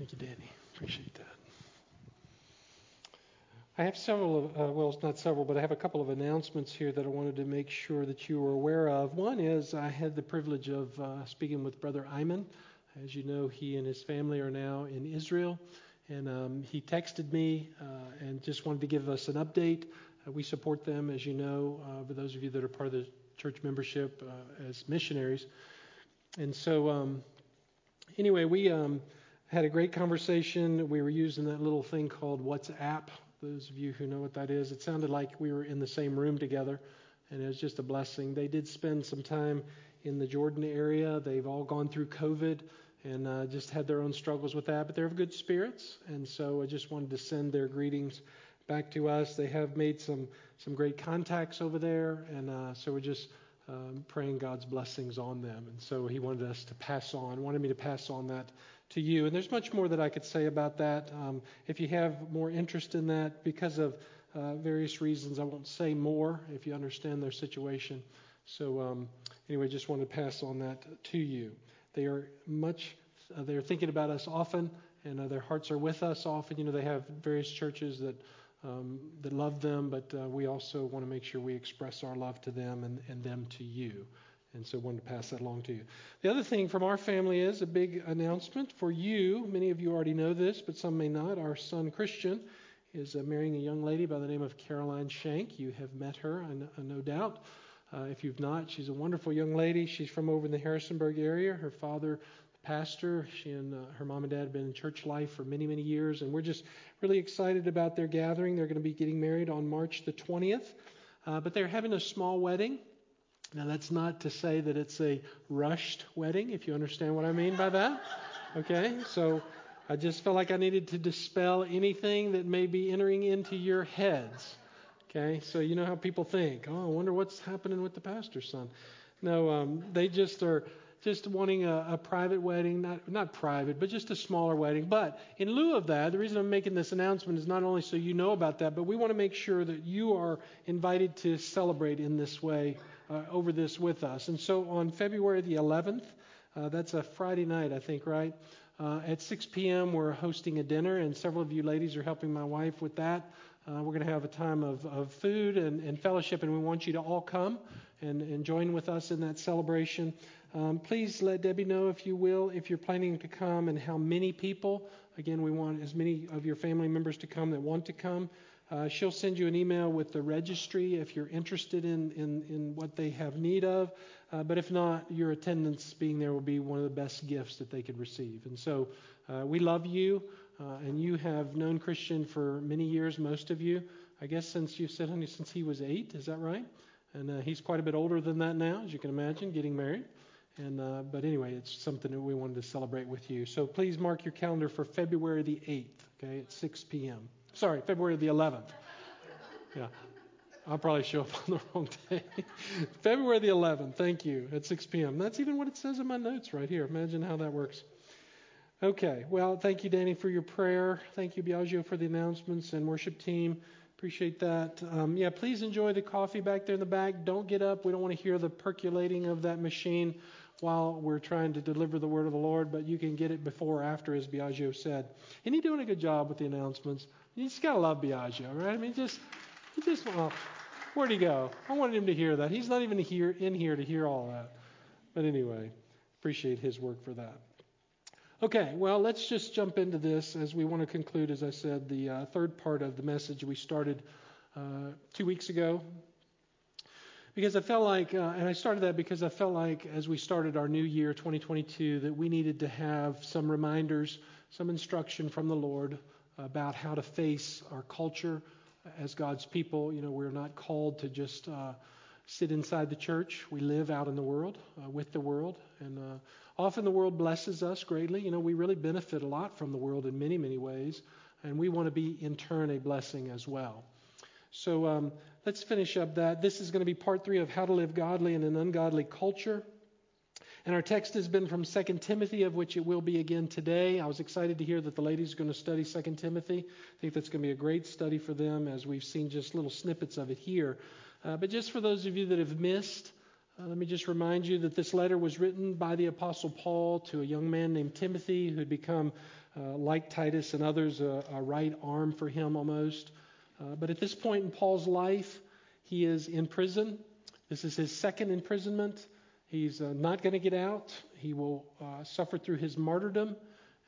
Thank you, Danny. Appreciate that. I have several, of, uh, well, not several, but I have a couple of announcements here that I wanted to make sure that you were aware of. One is I had the privilege of uh, speaking with Brother Iman. As you know, he and his family are now in Israel. And um, he texted me uh, and just wanted to give us an update. Uh, we support them, as you know, uh, for those of you that are part of the church membership uh, as missionaries. And so, um, anyway, we um, had a great conversation. We were using that little thing called WhatsApp. Those of you who know what that is, it sounded like we were in the same room together, and it was just a blessing. They did spend some time in the Jordan area. They've all gone through COVID and uh, just had their own struggles with that. But they're of good spirits, and so I just wanted to send their greetings back to us. They have made some some great contacts over there, and uh, so we're just um, praying God's blessings on them. And so He wanted us to pass on, wanted me to pass on that to you. And there's much more that I could say about that. Um, if you have more interest in that, because of uh, various reasons, I won't say more if you understand their situation. So um, anyway, just wanted to pass on that to you. They are much, uh, they're thinking about us often, and uh, their hearts are with us often. You know, they have various churches that um, that love them, but uh, we also want to make sure we express our love to them and, and them to you. And so I wanted to pass that along to you. The other thing from our family is a big announcement for you. Many of you already know this, but some may not. Our son Christian is uh, marrying a young lady by the name of Caroline Shank. You have met her, I no, no doubt. Uh, if you've not, she's a wonderful young lady. She's from over in the Harrisonburg area. Her father, pastor, she and uh, her mom and dad have been in church life for many, many years, and we're just really excited about their gathering. They're going to be getting married on March the 20th, uh, but they're having a small wedding. Now, that's not to say that it's a rushed wedding, if you understand what I mean by that. Okay, so I just felt like I needed to dispel anything that may be entering into your heads. Okay, so you know how people think, oh, I wonder what's happening with the pastor's son. No, um, they just are just wanting a, a, private wedding, not not private, but just a smaller wedding. But in lieu of that, the reason I'm making this announcement is not only so you know about that, but we want to make sure that you are invited to celebrate in this way uh, over this with us. And so on February the 11th, uh, that's a Friday night, I think, right? Uh, at 6 p.m., we're hosting a dinner, and several of you ladies are helping my wife with that. Uh, we're going to have a time of, of food and, and, fellowship, and we want you to all come and, and join with us in that celebration. Um, please let Debbie know, if you will, if you're planning to come and how many people. Again, we want as many of your family members to come that want to come. Uh, she'll send you an email with the registry if you're interested in, in, in what they have need of. Uh, but if not, your attendance being there will be one of the best gifts that they could receive. And so uh, we love you. Uh, and you have known Christian for many years, most of you. I guess since you said, honey, since he was eight, is that right? And uh, he's quite a bit older than that now, as you can imagine, getting married. And uh, but anyway, it's something that we wanted to celebrate with you. So please mark your calendar for February the 8th, okay, at 6 p.m. Sorry, February the 11th. Yeah, I'll probably show up on the wrong day. February the 11th. Thank you. At 6 p.m. That's even what it says in my notes right here. Imagine how that works. Okay, well, thank you, Danny, for your prayer. Thank you, Biagio, for the announcements and worship team. Appreciate that. Um, yeah, please enjoy the coffee back there in the back. Don't get up. We don't want to hear the percolating of that machine while we're trying to deliver the word of the Lord, but you can get it before or after, as Biagio said. And he's doing a good job with the announcements. You just gotta love Biagio, right? I mean, just, he just, well, where'd he go? I wanted him to hear that. He's not even here in here to hear all that. But anyway, appreciate his work for that. Okay, well, let's just jump into this as we want to conclude, as I said, the uh, third part of the message we started uh, two weeks ago. Because I felt like, uh, and I started that because I felt like as we started our new year, 2022, that we needed to have some reminders, some instruction from the Lord about how to face our culture as God's people. You know, we're not called to just uh, sit inside the church. We live out in the world, uh, with the world, and uh, Often the world blesses us greatly. You know, we really benefit a lot from the world in many, many ways, and we want to be in turn a blessing as well. So um, let's finish up that. This is going to be part three of how to live godly in an ungodly culture. And our text has been from 2 Timothy, of which it will be again today. I was excited to hear that the ladies are going to study 2 Timothy. I think that's going to be a great study for them as we've seen just little snippets of it here. Uh, but just for those of you that have missed Uh, let me just remind you that this letter was written by the Apostle Paul to a young man named Timothy who had become, uh, like Titus and others, a, a, right arm for him almost. Uh, but at this point in Paul's life, he is in prison. This is his second imprisonment. He's uh, not going to get out. He will uh, suffer through his martyrdom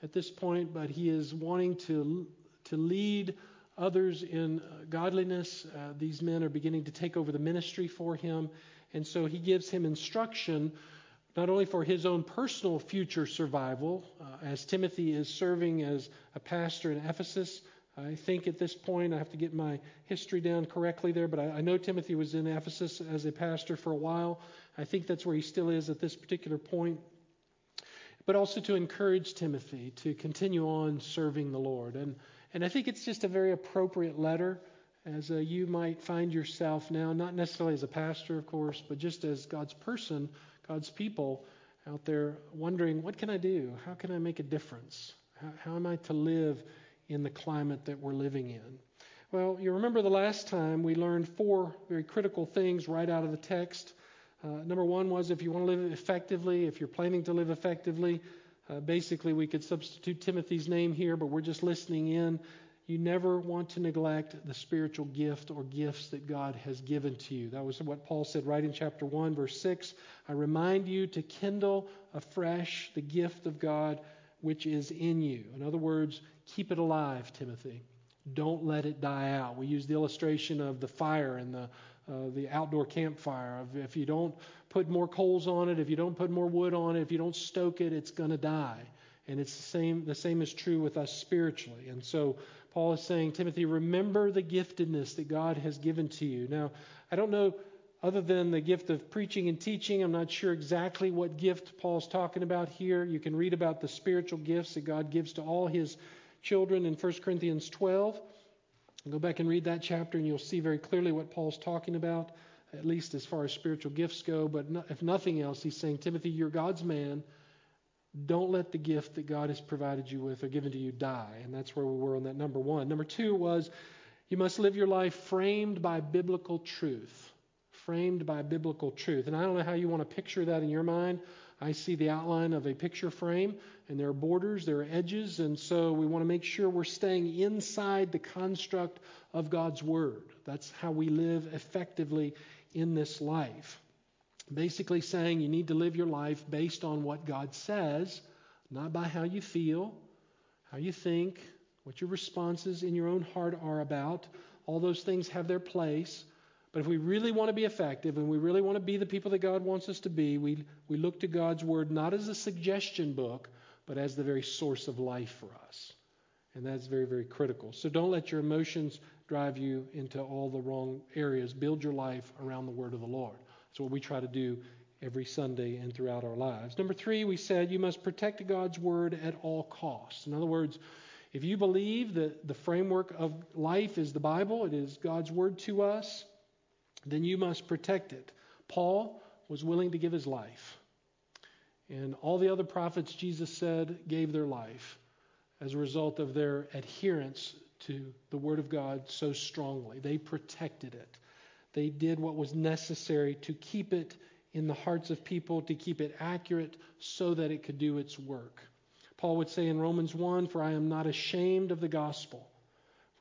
at this point, but he is wanting to, to lead others in uh, godliness. Uh, these men are beginning to take over the ministry for him. And so he gives him instruction not only for his own personal future survival, uh, as Timothy is serving as a pastor in Ephesus. I think at this point, I have to get my history down correctly there, but I, I know Timothy was in Ephesus as a pastor for a while. I think that's where he still is at this particular point. But also to encourage Timothy to continue on serving the Lord. And, and I think it's just a very appropriate letter as uh, you might find yourself now, not necessarily as a pastor, of course, but just as God's person, God's people out there wondering, what can I do? How can I make a difference? How, how am I to live in the climate that we're living in? Well, you remember the last time we learned four very critical things right out of the text. Uh, number one was if you want to live effectively, if you're planning to live effectively, uh, basically we could substitute Timothy's name here, but we're just listening in you never want to neglect the spiritual gift or gifts that God has given to you. That was what Paul said right in chapter 1, verse 6. I remind you to kindle afresh the gift of God which is in you. In other words, keep it alive, Timothy. Don't let it die out. We use the illustration of the fire and the uh, the outdoor campfire. If you don't put more coals on it, if you don't put more wood on it, if you don't stoke it, it's going to die. And it's the same. The same is true with us spiritually. And so Paul is saying, Timothy, remember the giftedness that God has given to you. Now, I don't know, other than the gift of preaching and teaching, I'm not sure exactly what gift Paul's talking about here. You can read about the spiritual gifts that God gives to all his children in 1 Corinthians 12. Go back and read that chapter, and you'll see very clearly what Paul's talking about, at least as far as spiritual gifts go. But if nothing else, he's saying, Timothy, you're God's man. Don't let the gift that God has provided you with or given to you die. And that's where we were on that number one. Number two was you must live your life framed by biblical truth. Framed by biblical truth. And I don't know how you want to picture that in your mind. I see the outline of a picture frame, and there are borders, there are edges, and so we want to make sure we're staying inside the construct of God's Word. That's how we live effectively in this life basically saying you need to live your life based on what God says, not by how you feel, how you think, what your responses in your own heart are about. All those things have their place. But if we really want to be effective and we really want to be the people that God wants us to be, we, we look to God's Word not as a suggestion book, but as the very source of life for us. And that's very, very critical. So don't let your emotions drive you into all the wrong areas. Build your life around the Word of the Lord. That's what we try to do every Sunday and throughout our lives. Number three, we said you must protect God's word at all costs. In other words, if you believe that the framework of life is the Bible, it is God's word to us, then you must protect it. Paul was willing to give his life. And all the other prophets, Jesus said, gave their life as a result of their adherence to the Word of God so strongly. They protected it. They did what was necessary to keep it in the hearts of people, to keep it accurate so that it could do its work. Paul would say in Romans 1 For I am not ashamed of the gospel,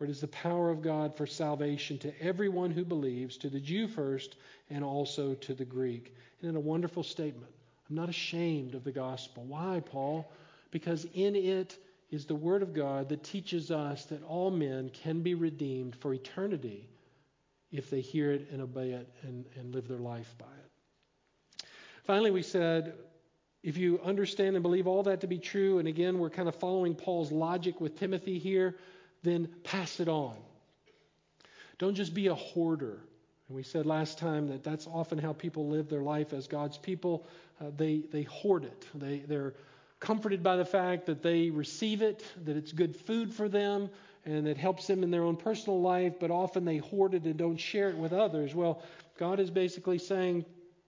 for it is the power of God for salvation to everyone who believes, to the Jew first, and also to the Greek. And in a wonderful statement. I'm not ashamed of the gospel. Why, Paul? Because in it is the Word of God that teaches us that all men can be redeemed for eternity if they hear it and obey it and, and live their life by it. Finally, we said if you understand and believe all that to be true, and again, we're kind of following Paul's logic with Timothy here, then pass it on. Don't just be a hoarder. And we said last time that that's often how people live their life as God's people. Uh, they, they hoard it. They, they're comforted by the fact that they receive it, that it's good food for them, and it helps them in their own personal life, but often they hoard it and don't share it with others. Well, God is basically saying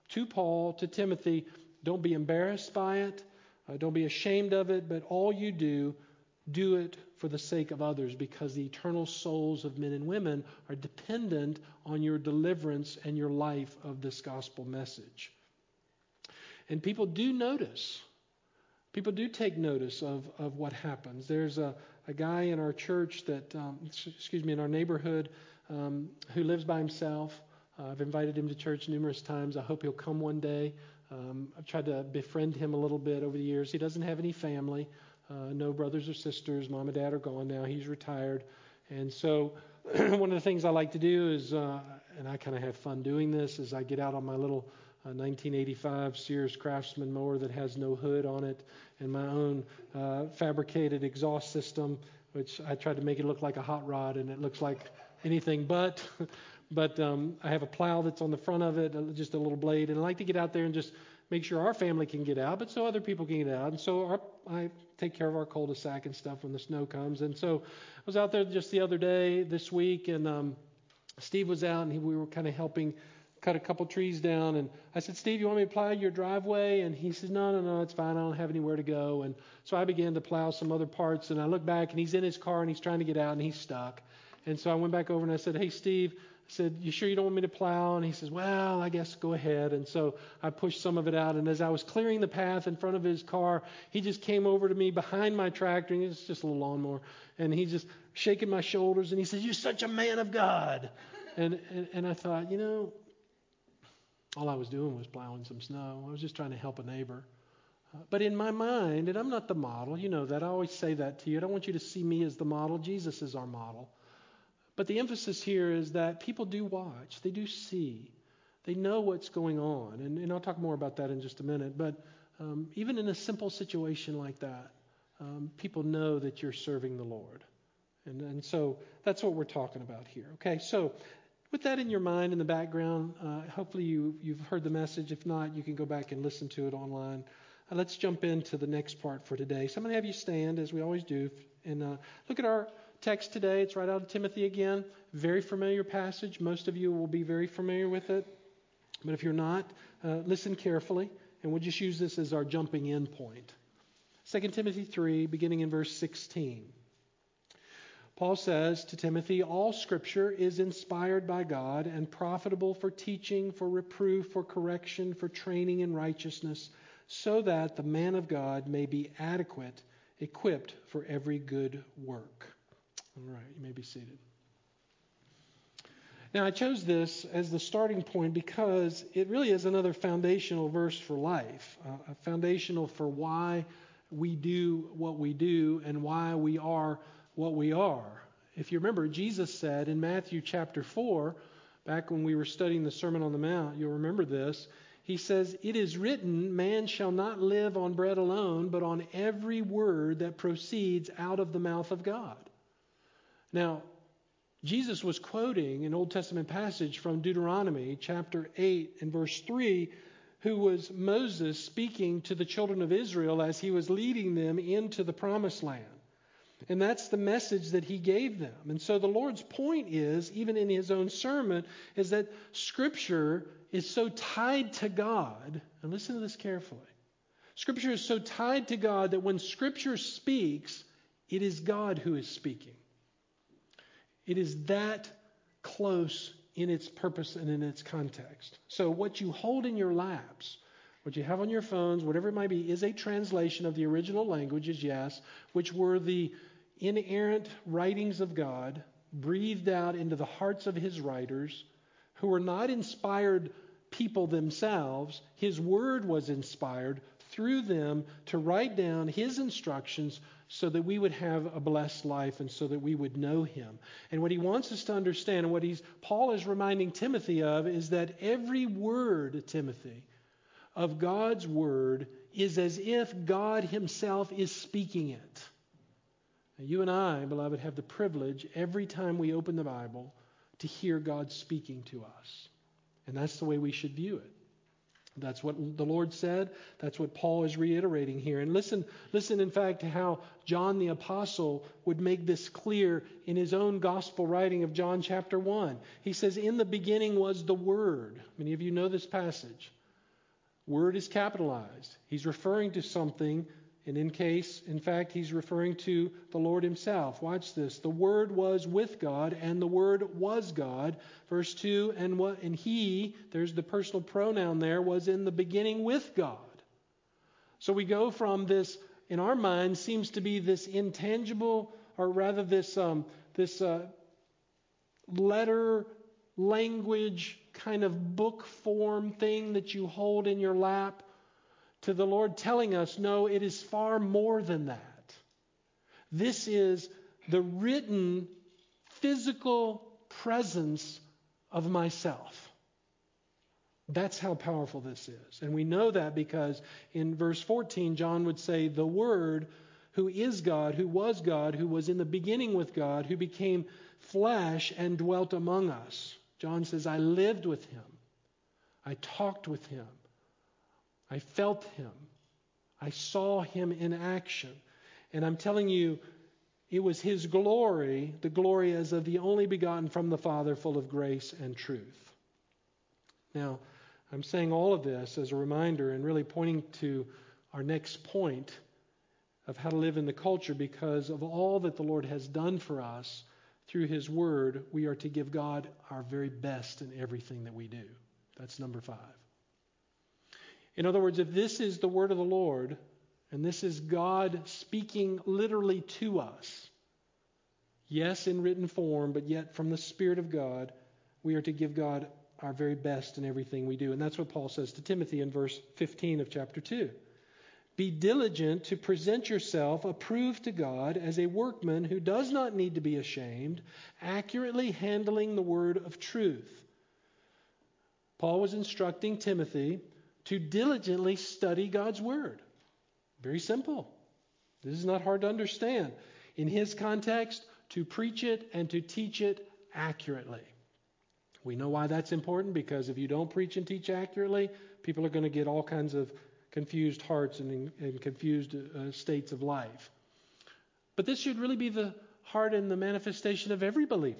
to Paul, to Timothy, don't be embarrassed by it, uh, don't be ashamed of it, but all you do, do it for the sake of others because the eternal souls of men and women are dependent on your deliverance and your life of this gospel message. and people do notice. People do take notice of, of what happens. There's a, a guy in our church that, um, excuse me, in our neighborhood um, who lives by himself. Uh, I've invited him to church numerous times. I hope he'll come one day. Um, I've tried to befriend him a little bit over the years. He doesn't have any family, uh, no brothers or sisters. Mom and dad are gone now. He's retired. And so, one of the things I like to do is, uh, and I kind of have fun doing this, is I get out on my little 1985 uh, Sears Craftsman mower that has no hood on it, and my own uh, fabricated exhaust system, which I tried to make it look like a hot rod, and it looks like anything but. but um, I have a plow that's on the front of it, just a little blade, and I like to get out there and just make sure our family can get out, but so other people can get out. And so our, I take care of our cul-de-sac and stuff when the snow comes. And so I was out there just the other day, this week, and um, Steve was out, and he, we were kind of helping cut a couple trees down. And I said, Steve, you want me to plow your driveway? And he said, No, no, no, it's fine. I don't have anywhere to go. And so I began to plow some other parts. And I look back, and he's in his car, and he's trying to get out, and he's stuck. And so I went back over and I said, Hey, Steve, said, You sure you don't want me to plow? And he says, Well, I guess go ahead. And so I pushed some of it out. And as I was clearing the path in front of his car, he just came over to me behind my tractor. And it's just a little lawnmower. And he just shaking my shoulders. And he says, You're such a man of God. And, and, and I thought, you know, all I was doing was plowing some snow. I was just trying to help a neighbor. Uh, but in my mind, and I'm not the model, you know that. I always say that to you. I don't want you to see me as the model. Jesus is our model. But the emphasis here is that people do watch, they do see, they know what's going on. And, and I'll talk more about that in just a minute. But um, even in a simple situation like that, um, people know that you're serving the Lord. And, and so that's what we're talking about here. Okay, so with that in your mind in the background, uh, hopefully you, you've heard the message. If not, you can go back and listen to it online. Uh, let's jump into the next part for today. So I'm going to have you stand, as we always do, and uh, look at our text today. It's right out of Timothy again. Very familiar passage. Most of you will be very familiar with it. But if you're not, uh, listen carefully, and we'll just use this as our jumping in point. 2 Timothy 3, beginning in verse 16. Paul says to Timothy, All scripture is inspired by God and profitable for teaching, for reproof, for correction, for training in righteousness, so that the man of God may be adequate, equipped for every good work. All right, you may be seated. Now, I chose this as the starting point because it really is another foundational verse for life, uh, foundational for why we do what we do and why we are what we are. If you remember, Jesus said in Matthew chapter 4, back when we were studying the Sermon on the Mount, you'll remember this. He says, It is written, man shall not live on bread alone, but on every word that proceeds out of the mouth of God. Now, Jesus was quoting an Old Testament passage from Deuteronomy chapter 8 and verse 3, who was Moses speaking to the children of Israel as he was leading them into the promised land. And that's the message that he gave them. And so the Lord's point is, even in his own sermon, is that Scripture is so tied to God. And listen to this carefully. Scripture is so tied to God that when Scripture speaks, it is God who is speaking. It is that close in its purpose and in its context. So, what you hold in your laps, what you have on your phones, whatever it might be, is a translation of the original languages, yes, which were the inerrant writings of God, breathed out into the hearts of his writers, who were not inspired people themselves. His word was inspired through them to write down his instructions so that we would have a blessed life and so that we would know him. And what he wants us to understand, and what he's Paul is reminding Timothy of, is that every word, Timothy, of God's word is as if God himself is speaking it. Now, you and I, beloved, have the privilege every time we open the Bible to hear God speaking to us. And that's the way we should view it. That's what the Lord said. That's what Paul is reiterating here. And listen, listen, in fact, to how John the Apostle would make this clear in his own gospel writing of John chapter 1. He says, In the beginning was the Word. Many of you know this passage. Word is capitalized. He's referring to something and in case, in fact, he's referring to the Lord himself. Watch this. The Word was with God, and the Word was God. Verse 2, and what and he, there's the personal pronoun there, was in the beginning with God. So we go from this, in our mind, seems to be this intangible, or rather this um, this uh, letter language kind of book form thing that you hold in your lap, to the Lord telling us, no, it is far more than that. This is the written physical presence of myself. That's how powerful this is. And we know that because in verse 14, John would say, The Word, who is God, who was God, who was in the beginning with God, who became flesh and dwelt among us. John says, I lived with him. I talked with him. I felt him. I saw him in action. And I'm telling you, it was his glory, the glory as of the only begotten from the Father, full of grace and truth. Now, I'm saying all of this as a reminder and really pointing to our next point of how to live in the culture because of all that the Lord has done for us through His Word, we are to give God our very best in everything that we do. That's number five. In other words, if this is the Word of the Lord, and this is God speaking literally to us, yes, in written form, but yet from the Spirit of God, we are to give God our very best in everything we do. And that's what Paul says to Timothy in verse 15 of chapter 2. Be diligent to present yourself approved to God as a workman who does not need to be ashamed, accurately handling the word of truth. Paul was instructing Timothy to diligently study God's word. Very simple. This is not hard to understand. In his context, to preach it and to teach it accurately. We know why that's important because if you don't preach and teach accurately, people are going to get all kinds of confused hearts and, and confused uh, states of life. But this should really be the heart and the manifestation of every believer.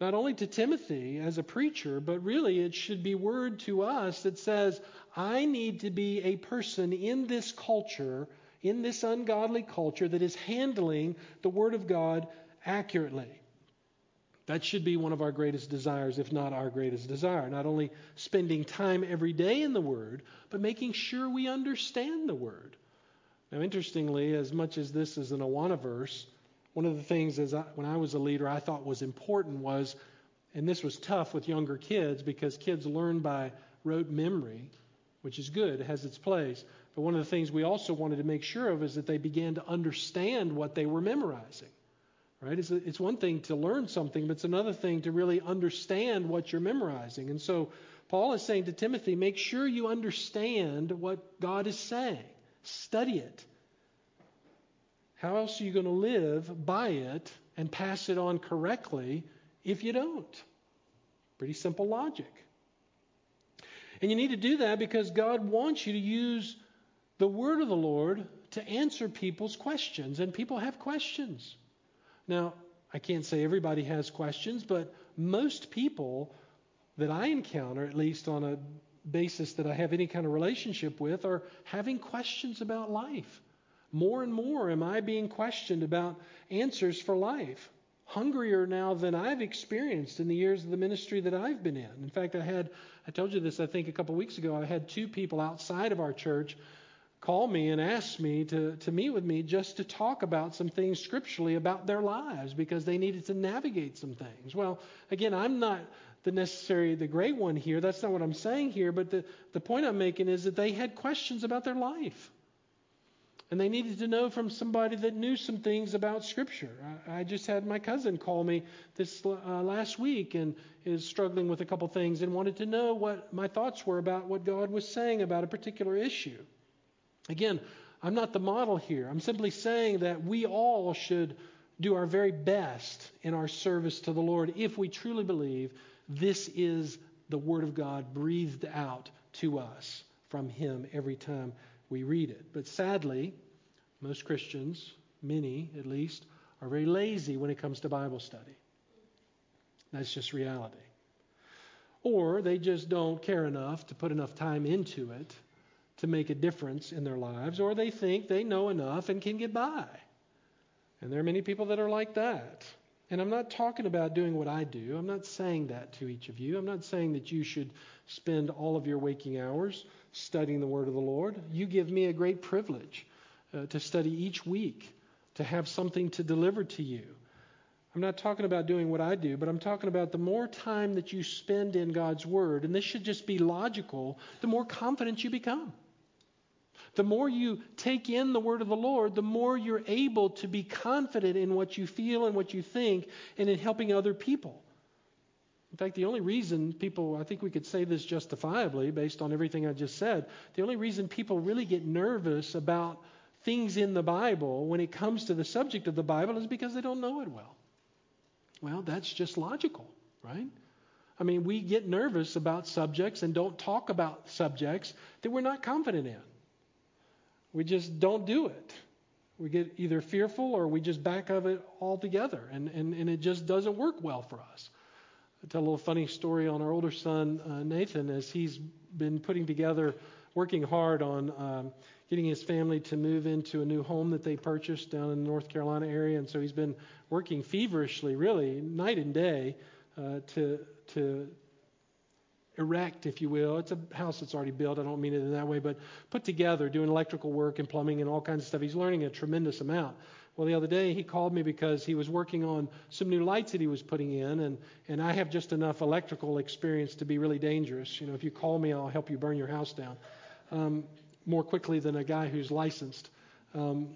Not only to Timothy as a preacher, but really it should be word to us that says, I need to be a person in this culture, in this ungodly culture, that is handling the Word of God accurately. That should be one of our greatest desires, if not our greatest desire. Not only spending time every day in the Word, but making sure we understand the Word. Now, interestingly, as much as this is an Awana verse, one of the things as I, when I was a leader I thought was important was, and this was tough with younger kids because kids learn by rote memory, which is good, it has its place. But one of the things we also wanted to make sure of is that they began to understand what they were memorizing. Right? It's, it's one thing to learn something, but it's another thing to really understand what you're memorizing. And so Paul is saying to Timothy, make sure you understand what God is saying. Study it. How else are you going to live by it and pass it on correctly if you don't? Pretty simple logic. And you need to do that because God wants you to use the word of the Lord to answer people's questions. And people have questions. Now, I can't say everybody has questions, but most people that I encounter, at least on a basis that I have any kind of relationship with, are having questions about life. More and more am I being questioned about answers for life. Hungrier now than I've experienced in the years of the ministry that I've been in. In fact, I had, I told you this, I think, a couple weeks ago. I had two people outside of our church call me and ask me to, to meet with me just to talk about some things scripturally about their lives because they needed to navigate some things. Well, again, I'm not the necessary the great one here. That's not what I'm saying here, but the, the point I'm making is that they had questions about their life. And they needed to know from somebody that knew some things about Scripture. I, I just had my cousin call me this uh, last week and is struggling with a couple things and wanted to know what my thoughts were about what God was saying about a particular issue. Again, I'm not the model here. I'm simply saying that we all should do our very best in our service to the Lord if we truly believe this is the Word of God breathed out to us from Him every time we read it. But sadly, most Christians, many at least, are very lazy when it comes to Bible study. That's just reality. Or they just don't care enough to put enough time into it to make a difference in their lives, or they think they know enough and can get by. And there are many people that are like that. And I'm not talking about doing what I do. I'm not saying that to each of you. I'm not saying that you should spend all of your waking hours studying the Word of the Lord. You give me a great privilege uh, to study each week, to have something to deliver to you. I'm not talking about doing what I do, but I'm talking about the more time that you spend in God's Word, and this should just be logical, the more confident you become. The more you take in the word of the Lord, the more you're able to be confident in what you feel and what you think and in helping other people. In fact, the only reason people, I think we could say this justifiably based on everything I just said, the only reason people really get nervous about things in the Bible when it comes to the subject of the Bible is because they don't know it well. Well, that's just logical, right? I mean, we get nervous about subjects and don't talk about subjects that we're not confident in. We just don't do it. We get either fearful or we just back of it altogether, and, and, and it just doesn't work well for us. I'll tell a little funny story on our older son, uh, Nathan, as he's been putting together, working hard on um, getting his family to move into a new home that they purchased down in the North Carolina area. And so he's been working feverishly, really, night and day, uh, to, to erect, if you will. It's a house that's already built. I don't mean it in that way, but put together, doing electrical work and plumbing and all kinds of stuff. He's learning a tremendous amount. Well, the other day he called me because he was working on some new lights that he was putting in, and, and I have just enough electrical experience to be really dangerous. You know, if you call me, I'll help you burn your house down um, more quickly than a guy who's licensed. Um,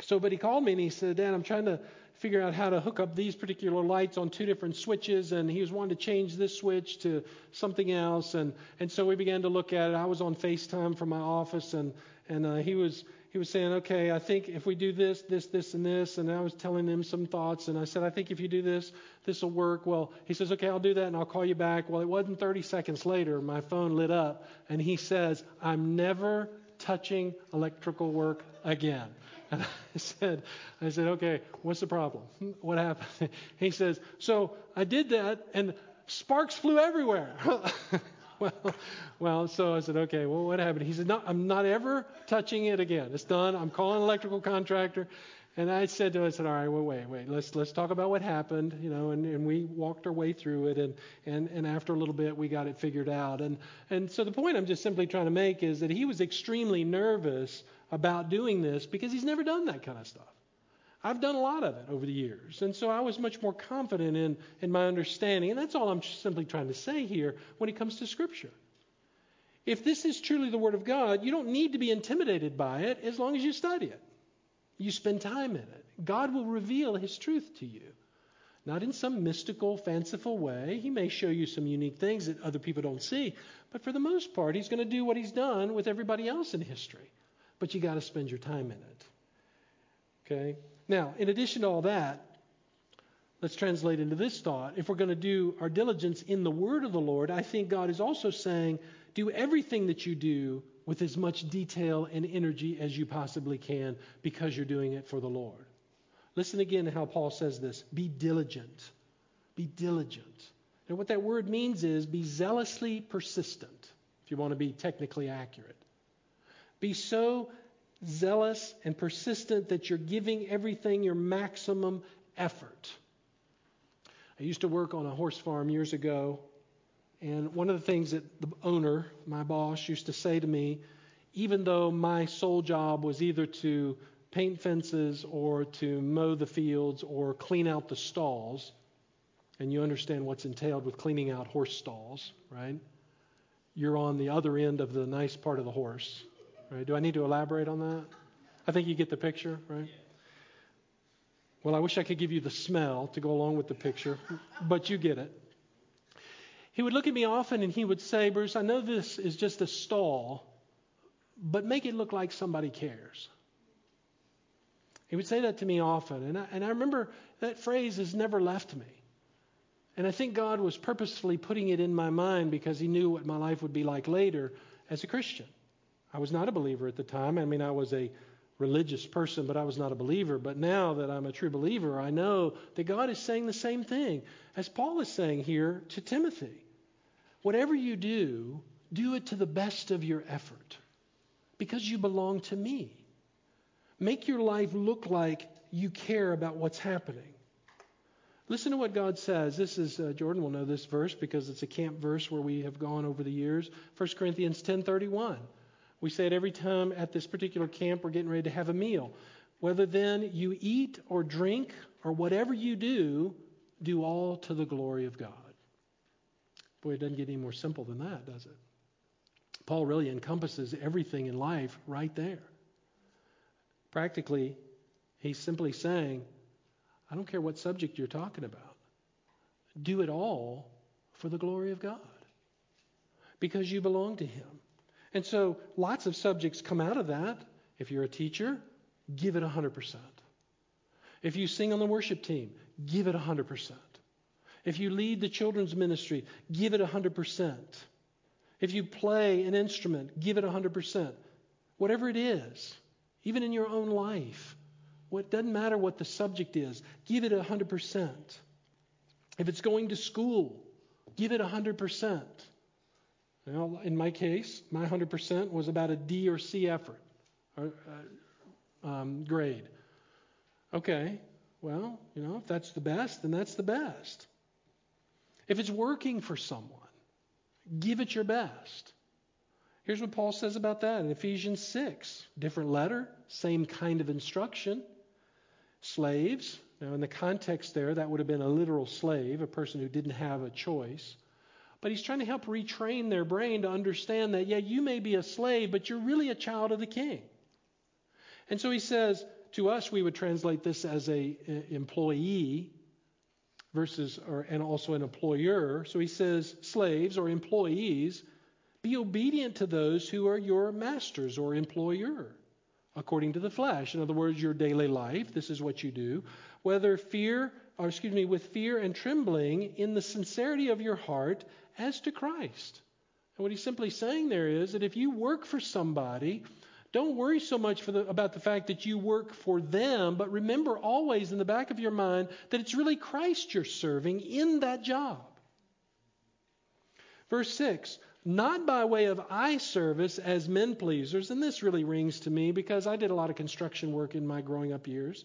so, but he called me and he said, Dad, I'm trying to figure out how to hook up these particular lights on two different switches, and he was wanting to change this switch to something else, and and so we began to look at it. I was on FaceTime from my office, and and uh, he was he was saying, okay, I think if we do this, this, this, and this, and I was telling him some thoughts, and I said, I think if you do this, this will work. Well, he says, okay, I'll do that, and I'll call you back. Well, it wasn't 30 seconds later, my phone lit up, and he says, I'm never touching electrical work again. And I said, I said, okay, what's the problem? What happened? He says, so I did that and sparks flew everywhere. well, well, so I said, okay, well, what happened? He said, no, I'm not ever touching it again. It's done. I'm calling an electrical contractor. And I said to him, I said, all right, well, wait, wait, let's let's talk about what happened, you know, and, and we walked our way through it, and, and and after a little bit, we got it figured out. And and so the point I'm just simply trying to make is that he was extremely nervous about doing this because he's never done that kind of stuff. I've done a lot of it over the years. And so I was much more confident in, in my understanding. And that's all I'm simply trying to say here when it comes to Scripture. If this is truly the Word of God, you don't need to be intimidated by it as long as you study it. You spend time in it. God will reveal His truth to you. Not in some mystical, fanciful way. He may show you some unique things that other people don't see. But for the most part, He's going to do what He's done with everybody else in history but you got to spend your time in it. Okay? Now, in addition to all that, let's translate into this thought. If we're going to do our diligence in the word of the Lord, I think God is also saying, do everything that you do with as much detail and energy as you possibly can because you're doing it for the Lord. Listen again to how Paul says this be diligent. Be diligent. And what that word means is be zealously persistent, if you want to be technically accurate. Be so zealous and persistent that you're giving everything your maximum effort. I used to work on a horse farm years ago, and one of the things that the owner, my boss, used to say to me, even though my sole job was either to paint fences or to mow the fields or clean out the stalls, and you understand what's entailed with cleaning out horse stalls, right? You're on the other end of the nice part of the horse. Right? Do I need to elaborate on that? I think you get the picture, right? Well, I wish I could give you the smell to go along with the picture, but you get it. He would look at me often and he would say, Bruce, I know this is just a stall, but make it look like somebody cares. He would say that to me often. And I, and I remember that phrase has never left me. And I think God was purposefully putting it in my mind because he knew what my life would be like later as a Christian. I was not a believer at the time. I mean, I was a religious person, but I was not a believer. But now that I'm a true believer, I know that God is saying the same thing as Paul is saying here to Timothy. Whatever you do, do it to the best of your effort because you belong to me. Make your life look like you care about what's happening. Listen to what God says. This is uh, Jordan will know this verse because it's a camp verse where we have gone over the years. 1 Corinthians 10:31. We say it every time at this particular camp we're getting ready to have a meal. Whether then you eat or drink or whatever you do, do all to the glory of God. Boy, it doesn't get any more simple than that, does it? Paul really encompasses everything in life right there. Practically, he's simply saying, I don't care what subject you're talking about, do it all for the glory of God because you belong to Him. And so lots of subjects come out of that. If you're a teacher, give it 100%. If you sing on the worship team, give it 100%. If you lead the children's ministry, give it 100%. If you play an instrument, give it 100%. Whatever it is, even in your own life, it doesn't matter what the subject is, give it 100%. If it's going to school, give it 100%. Well, in my case, my 100% was about a D or C effort or, uh, um, grade. Okay, well, you know, if that's the best, then that's the best. If it's working for someone, give it your best. Here's what Paul says about that in Ephesians 6. Different letter, same kind of instruction. Slaves, now in the context there, that would have been a literal slave, a person who didn't have a choice. But he's trying to help retrain their brain to understand that, yeah, you may be a slave, but you're really a child of the king. And so he says, to us, we would translate this as a, employee versus, or, and also an employer. So he says, slaves or employees, be obedient to those who are your masters or employer according to the flesh. In other words, your daily life, this is what you do. Whether fear, or excuse me, with fear and trembling in the sincerity of your heart as to Christ. And what he's simply saying there is that if you work for somebody, don't worry so much the, about the fact that you work for them, but remember always in the back of your mind that it's really Christ you're serving in that job. Verse 6 not by way of eye service as men pleasers. And this really rings to me because I did a lot of construction work in my growing up years.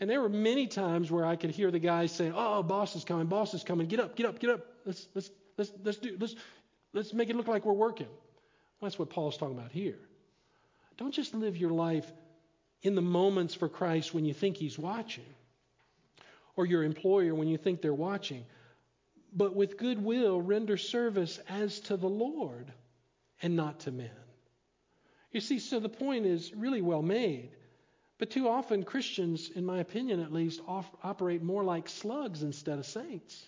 And there were many times where I could hear the guys saying, "Oh, boss is coming, boss is coming. Get up, get up, get up. Let's let's let's let's do let's let's make it look like we're working." Well, that's what Paul's talking about here. Don't just live your life in the moments for Christ when you think he's watching or your employer when you think they're watching but with goodwill render service as to the Lord and not to men. You see, so the point is really well made. But too often, Christians, in my opinion at least, off, operate more like slugs instead of saints.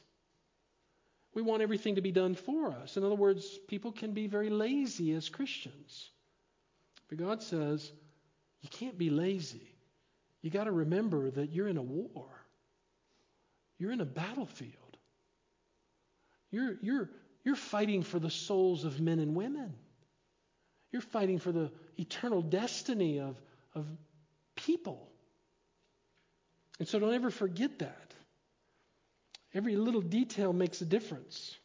We want everything to be done for us. In other words, people can be very lazy as Christians. But God says, you can't be lazy. You got to remember that you're in a war, you're in a battlefield. You're, you're, you're fighting for the souls of men and women. You're fighting for the eternal destiny of, of people. And so don't ever forget that. Every little detail makes a difference.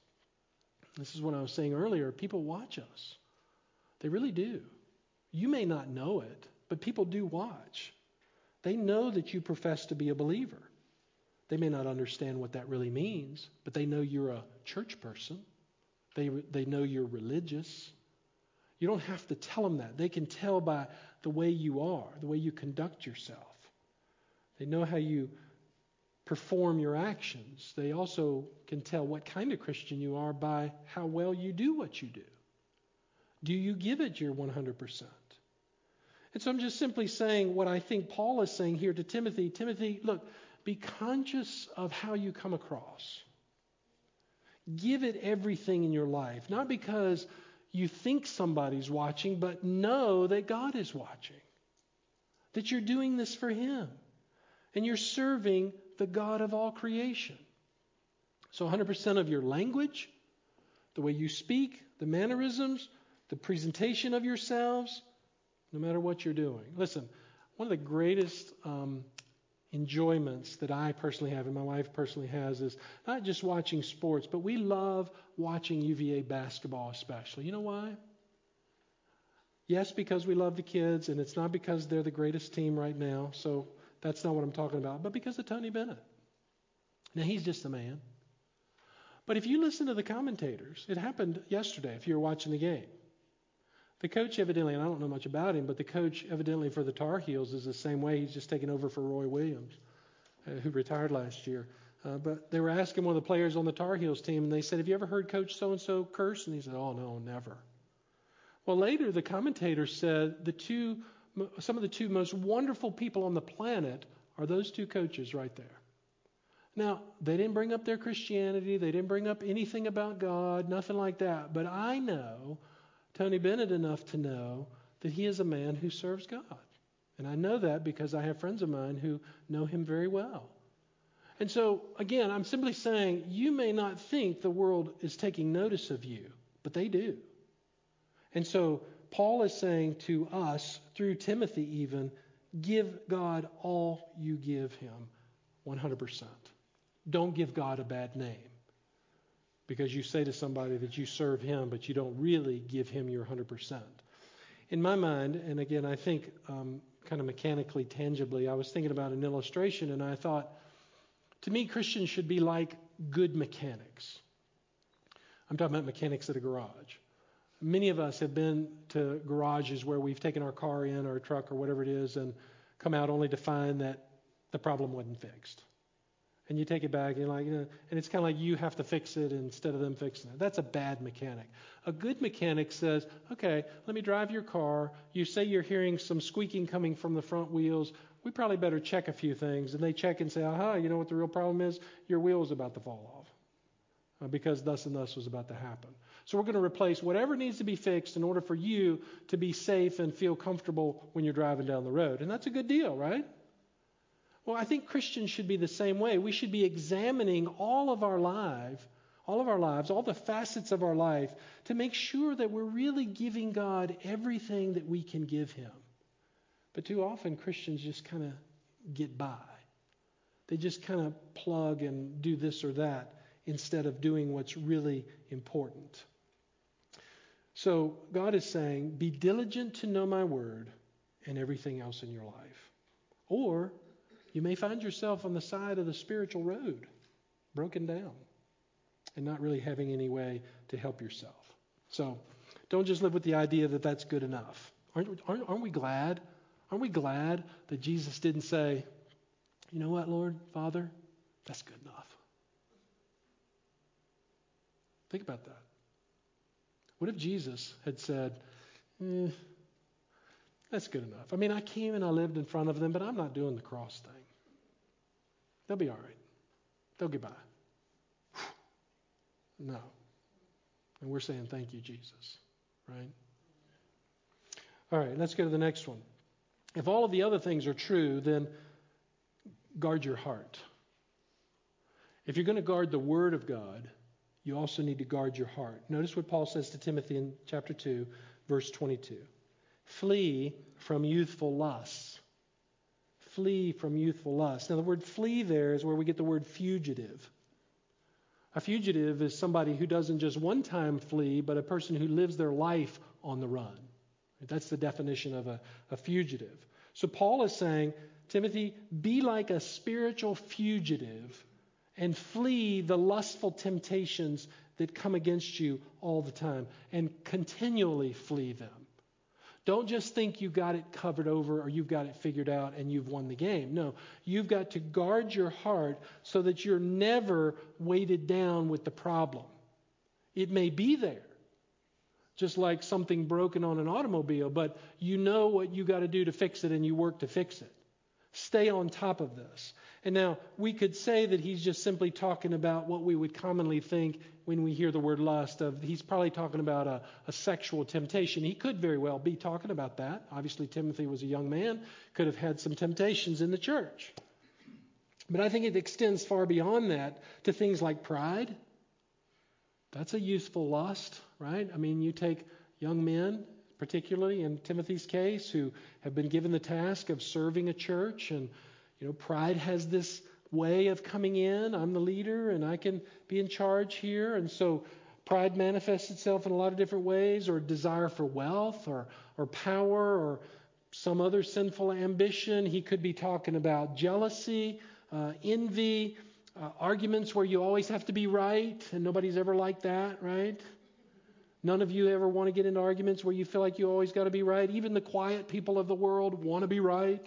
This is what I was saying earlier. People watch us, they really do. You may not know it, but people do watch. They know that you profess to be a believer. They may not understand what that really means, but they know you're a church person. They, they know you're religious. You don't have to tell them that. They can tell by the way you are, the way you conduct yourself. They know how you perform your actions. They also can tell what kind of Christian you are by how well you do what you do. Do you give it your 100%? And so I'm just simply saying what I think Paul is saying here to Timothy. Timothy, look, be conscious of how you come across. Give it everything in your life, not because you think somebody's watching, but know that God is watching. That you're doing this for Him. And you're serving the God of all creation. So 100% of your language, the way you speak, the mannerisms, the presentation of yourselves, no matter what you're doing. Listen, one of the greatest um, enjoyments that I personally have and my wife personally has is not just watching sports, but we love watching UVA basketball, especially. You know why? Yes, because we love the kids, and it's not because they're the greatest team right now, so that's not what I'm talking about, but because of Tony Bennett. Now, he's just a man. But if you listen to the commentators, it happened yesterday if you were watching the game. The coach evidently, and I don't know much about him, but the coach evidently for the Tar Heels is the same way. He's just taken over for Roy Williams, uh, who retired last year. Uh, but they were asking one of the players on the Tar Heels team, and they said, Have you ever heard Coach so and so curse? And he said, Oh, no, never. Well, later the commentator said the two, some of the two most wonderful people on the planet are those two coaches right there. Now, they didn't bring up their Christianity, they didn't bring up anything about God, nothing like that. But I know Tony Bennett enough to know that he is a man who serves God. And I know that because I have friends of mine who know him very well. And so, again, I'm simply saying you may not think the world is taking notice of you, but they do. And so, Paul is saying to us, through Timothy even, give God all you give him 100%. Don't give God a bad name because you say to somebody that you serve him, but you don't really give him your 100%. In my mind, and again, I think um, kind of mechanically, tangibly, I was thinking about an illustration and I thought, to me, Christians should be like good mechanics. I'm talking about mechanics at a garage. Many of us have been to garages where we've taken our car in or a truck or whatever it is and come out only to find that the problem wasn't fixed. And you take it back and like, you know, and it's kind of like you have to fix it instead of them fixing it. That's a bad mechanic. A good mechanic says, okay, let me drive your car. You say you're hearing some squeaking coming from the front wheels we probably better check a few things. And they check and say, aha, you know what the real problem is? Your wheel is about to fall off uh, because thus and thus was about to happen. So we're going to replace whatever needs to be fixed in order for you to be safe and feel comfortable when you're driving down the road. And that's a good deal, right? Well, I think Christians should be the same way. We should be examining all of our life, all of our lives, all the facets of our life to make sure that we're really giving God everything that we can give him. But too often Christians just kind of get by. They just kind of plug and do this or that instead of doing what's really important. So God is saying, Be diligent to know my word and everything else in your life. Or you may find yourself on the side of the spiritual road, broken down, and not really having any way to help yourself. So don't just live with the idea that that's good enough. Aren't, aren't, aren't we glad Aren't we glad that Jesus didn't say, you know what, Lord, Father, that's good enough? Think about that. What if Jesus had said, eh, that's good enough? I mean, I came and I lived in front of them, but I'm not doing the cross thing. They'll be all right. They'll get by. No. And we're saying, thank you, Jesus. Right? All right, let's go to the next one. If all of the other things are true, then guard your heart. If you're going to guard the Word of God, you also need to guard your heart. Notice what Paul says to Timothy in chapter 2, verse 22. Flee from youthful lusts. Flee from youthful lust. Now, the word flee there is where we get the word fugitive. A fugitive is somebody who doesn't just one time flee, but a person who lives their life on the run. That's the definition of a, a fugitive. So Paul is saying, Timothy, be like a spiritual fugitive and flee the lustful temptations that come against you all the time and continually flee them. Don't just think you got it covered over or you've got it figured out and you've won the game. No, you've got to guard your heart so that you're never weighted down with the problem. It may be there, just like something broken on an automobile, but you know what you got to do to fix it and you work to fix it. Stay on top of this. And now, we could say that he's just simply talking about what we would commonly think when we hear the word lust of he's probably talking about a, a, sexual temptation. He could very well be talking about that. Obviously, Timothy was a young man, could have had some temptations in the church. But I think it extends far beyond that to things like pride. That's a useful lust right? I mean, you take young men, particularly in Timothy's case, who have been given the task of serving a church, and you know, pride has this way of coming in. I'm the leader, and I can be in charge here, and so pride manifests itself in a lot of different ways, or desire for wealth, or or power, or some other sinful ambition. He could be talking about jealousy, uh, envy. Uh, arguments where you always have to be right, and nobody's ever like that, right? None of you ever want to get into arguments where you feel like you always got to be right. Even the quiet people of the world want to be right.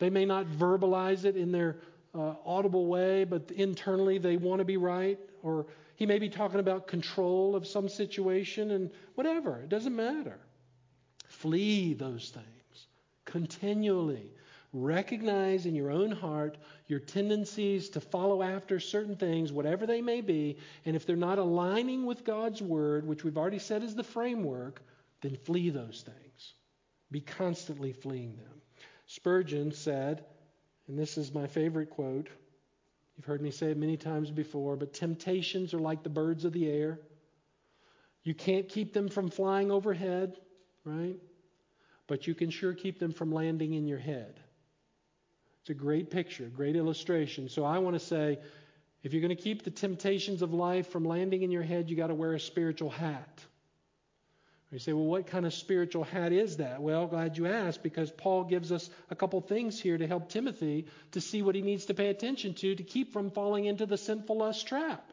They may not verbalize it in their uh, audible way, but internally they want to be right. Or he may be talking about control of some situation and whatever. It doesn't matter. Flee those things continually. Recognize in your own heart your tendencies to follow after certain things, whatever they may be, and if they're not aligning with God's word, which we've already said is the framework, then flee those things. Be constantly fleeing them. Spurgeon said, and this is my favorite quote. You've heard me say it many times before, but temptations are like the birds of the air. You can't keep them from flying overhead, right? But you can sure keep them from landing in your head. It's a great picture, great illustration. So I want to say if you're going to keep the temptations of life from landing in your head, you got to wear a spiritual hat. You say, well, what kind of spiritual hat is that? Well, glad you asked because Paul gives us a couple things here to help Timothy to see what he needs to pay attention to to keep from falling into the sinful lust trap.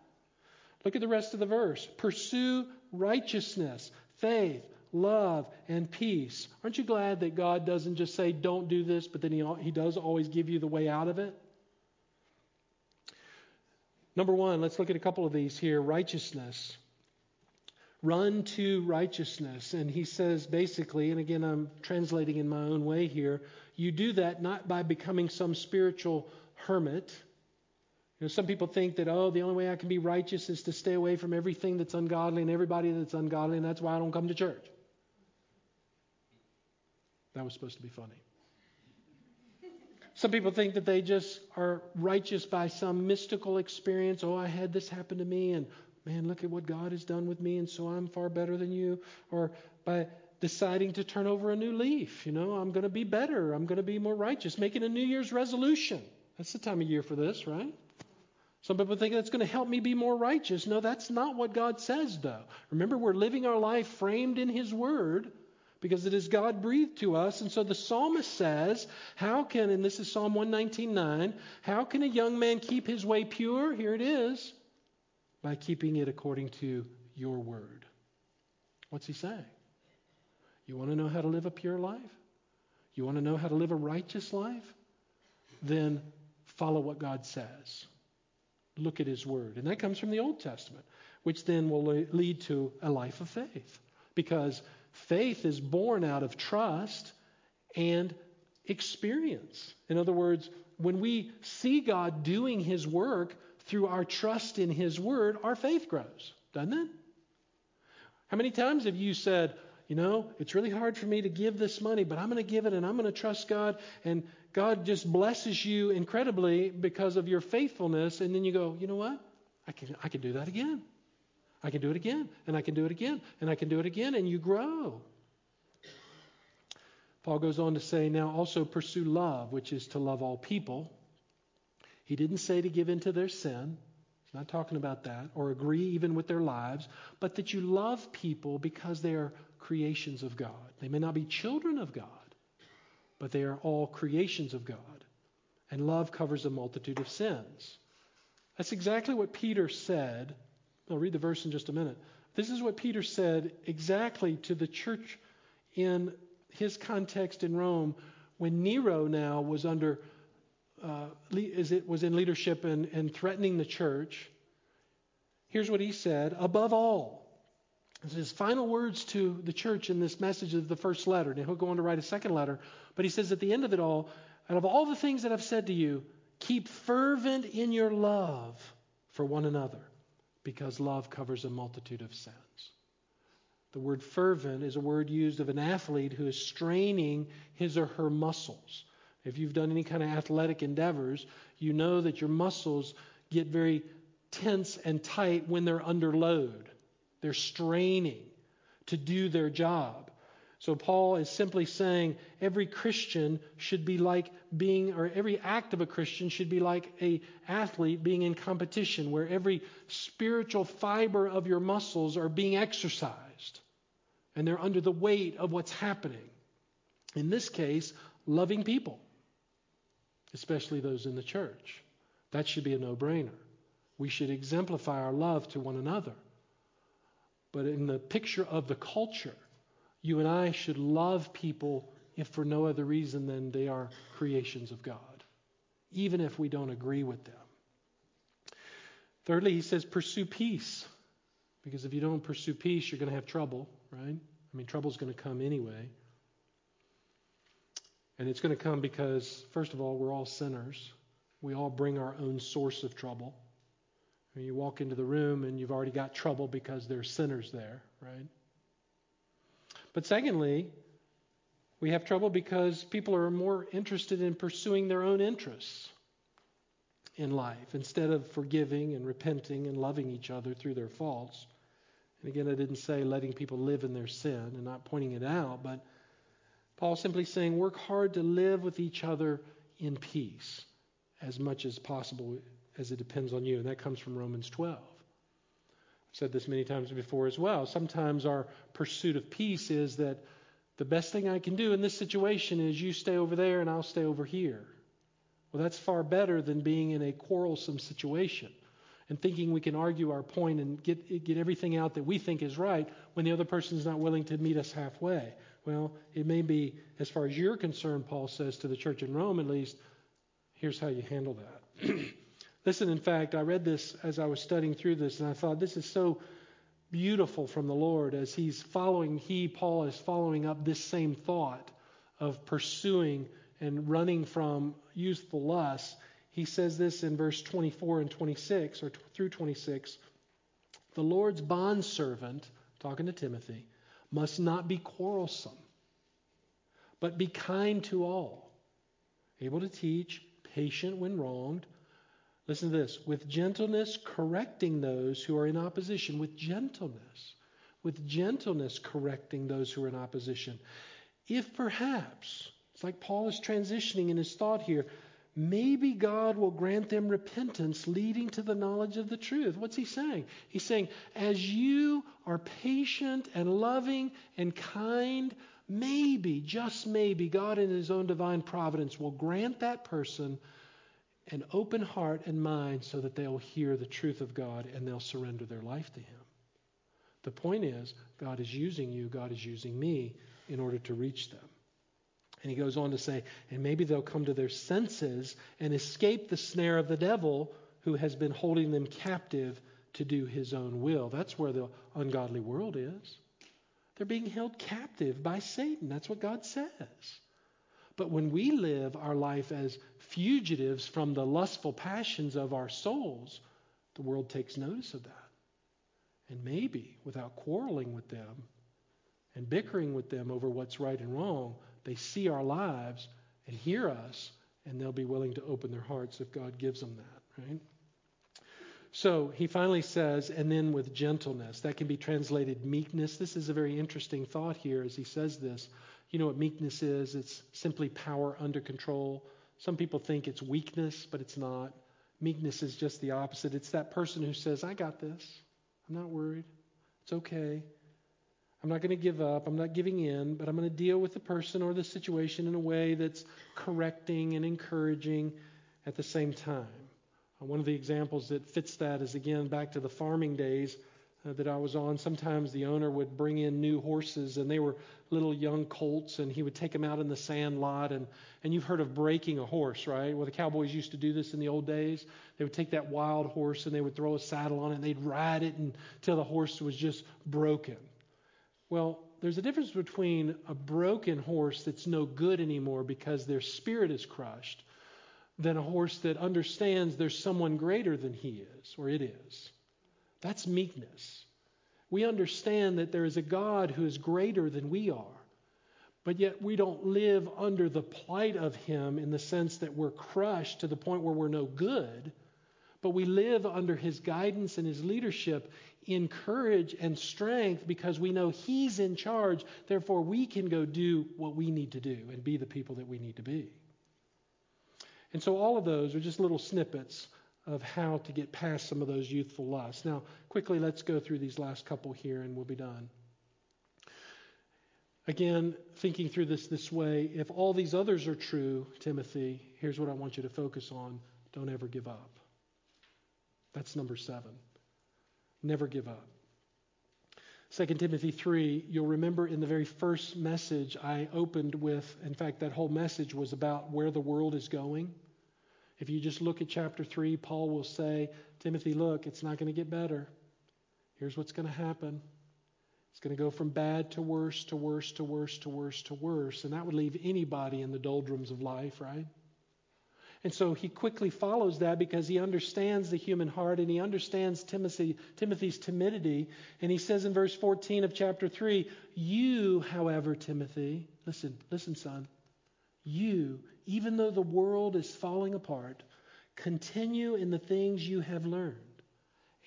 Look at the rest of the verse. Pursue righteousness, faith, love, and peace. Aren't you glad that God doesn't just say, don't do this, but then He, he does always give you the way out of it? Number one, let's look at a couple of these here righteousness. Run to righteousness. And he says basically, and again, I'm translating in my own way here, you do that not by becoming some spiritual hermit. You know, some people think that, oh, the only way I can be righteous is to stay away from everything that's ungodly and everybody that's ungodly, and that's why I don't come to church. That was supposed to be funny. Some people think that they just are righteous by some mystical experience. Oh, I had this happen to me, and man, look at what God has done with me, and so I'm far better than you. Or by deciding to turn over a new leaf. You know, I'm going to be better. I'm going to be more righteous. Making a New Year's resolution. That's the time of year for this, right? Some people think that's going to help me be more righteous. No, that's not what God says, though. Remember, we're living our life framed in His Word because it is God breathed to us. And so the psalmist says, How can, and this is Psalm 119.9, how can a young man keep his way pure? Here it is, by keeping it according to your word. What's he saying? You want to know how to live a pure life? You want to know how to live a righteous life? Then follow what God says. Look at his word. And that comes from the Old Testament, which then will lead to a life of faith. Because Faith is born out of trust and experience. In other words, when we see God doing His work through our trust in His Word, our faith grows, doesn't it? How many times have you said, you know, it's really hard for me to give this money, but I'm going to give it and I'm going to trust God, and God just blesses you incredibly because of your faithfulness, and then you go, you know what? I can, I can do that again. I can do it again, and I can do it again, and I can do it again, and you grow. Paul goes on to say, now also pursue love, which is to love all people. He didn't say to give in to their sin. He's not talking about that, or agree even with their lives, but that you love people because they are creations of God. They may not be children of God, but they are all creations of God. And love covers a multitude of sins. That's exactly what Peter said I'll read the verse in just a minute. This is what Peter said exactly to the church in his context in Rome when Nero now was under uh, is it was in leadership and, and threatening the church. Here's what he said: above all, this is his final words to the church in this message of the first letter. Now he'll go on to write a second letter, but he says at the end of it all, out of all the things that I've said to you, keep fervent in your love for one another because love covers a multitude of sins. The word fervent is a word used of an athlete who is straining his or her muscles. If you've done any kind of athletic endeavors, you know that your muscles get very tense and tight when they're under load. They're straining to do their job. So Paul is simply saying every Christian should be like being, or every act of a Christian should be like a athlete being in competition, where every spiritual fiber of your muscles are being exercised, and they're under the weight of what's happening. In this case, loving people, especially those in the church. That should be a no brainer. We should exemplify our love to one another. But in the picture of the culture, you and I should love people if for no other reason than they are creations of God, even if we don't agree with them. Thirdly, he says, pursue peace. Because if you don't pursue peace, you're going to have trouble, right? I mean, trouble's going to come anyway. And it's going to come because, first of all, we're all sinners. We all bring our own source of trouble. You walk into the room and you've already got trouble because there's sinners there, right? But secondly, we have trouble because people are more interested in pursuing their own interests in life instead of forgiving and repenting and loving each other through their faults. And again, I didn't say letting people live in their sin and not pointing it out, but Paul's simply saying work hard to live with each other in peace as much as possible as it depends on you. And that comes from Romans 12. I've said this many times before as well. Sometimes our pursuit of peace is that the best thing I can do in this situation is you stay over there and I'll stay over here. Well, that's far better than being in a quarrelsome situation and thinking we can argue our point and get, get everything out that we think is right when the other person is not willing to meet us halfway. Well, it may be, as far as you're concerned, Paul says to the church in Rome at least, here's how you handle that. Listen, in fact, I read this as I was studying through this, and I thought this is so beautiful from the Lord as he's following, he, Paul, is following up this same thought of pursuing and running from youthful lusts. He says this in verse 24 and 26, or t- through 26. The Lord's bondservant, talking to Timothy, must not be quarrelsome, but be kind to all, able to teach, patient when wronged. Listen to this with gentleness, correcting those who are in opposition. With gentleness. With gentleness, correcting those who are in opposition. If perhaps, it's like Paul is transitioning in his thought here, maybe God will grant them repentance leading to the knowledge of the truth. What's he saying? He's saying, as you are patient and loving and kind, maybe, just maybe, God in his own divine providence will grant that person an open heart and mind so that they'll hear the truth of God and they'll surrender their life to him. The point is, God is using you, God is using me in order to reach them. And he goes on to say, and maybe they'll come to their senses and escape the snare of the devil who has been holding them captive to do his own will. That's where the ungodly world is. They're being held captive by Satan. That's what God says. But when we live our life as fugitives from the lustful passions of our souls, the world takes notice of that. And maybe, without quarreling with them and bickering with them over what's right and wrong, they see our lives and hear us, and they'll be willing to open their hearts if God gives them that, right? So he finally says, and then with gentleness. That can be translated meekness. This is a very interesting thought here as he says this. You know what meekness is? It's simply power under control. Some people think it's weakness, but it's not. Meekness is just the opposite. It's that person who says, I got this. I'm not worried. It's okay. I'm not going to give up. I'm not giving in, but I'm going to deal with the person or the situation in a way that's correcting and encouraging at the same time. Uh, one of the examples that fits that is again back to the farming days uh, that I was on. Sometimes the owner would bring in new horses, and they were little young colts, and he would take them out in the sand lot. And, and you've heard of breaking a horse, right? Well, the cowboys used to do this in the old days. They would take that wild horse and they would throw a saddle on it, and they'd ride it until the horse was just broken. Well, there's a difference between a broken horse that's no good anymore because their spirit is crushed than a horse that understands there's someone greater than he is or it is. That's meekness. We understand that there is a God who is greater than we are, but yet we don't live under the plight of him in the sense that we're crushed to the point where we're no good, but we live under his guidance and his leadership in courage and strength because we know He's in charge. Therefore, we can go do what we need to do and be the people that we need to be. And so, all of those are just little snippets of how to get past some of those youthful lusts. Now, quickly, let's go through these last couple here and we'll be done. Again, thinking through this this way, if all these others are true, Timothy, here's what I want you to focus on don't ever give up. That's number seven. Never give up. 2 Timothy 3, you'll remember in the very first message I opened with, in fact, that whole message was about where the world is going. If you just look at chapter 3, Paul will say, Timothy, look, it's not going to get better. Here's what's going to happen. It's going to go from bad to worse to worse to worse to worse to worse. And that would leave anybody in the doldrums of life, right? And so he quickly follows that because he understands the human heart and he understands Timothy, Timothy's timidity. And he says in verse 14 of chapter 3 You, however, Timothy, listen, listen, son, you, even though the world is falling apart, continue in the things you have learned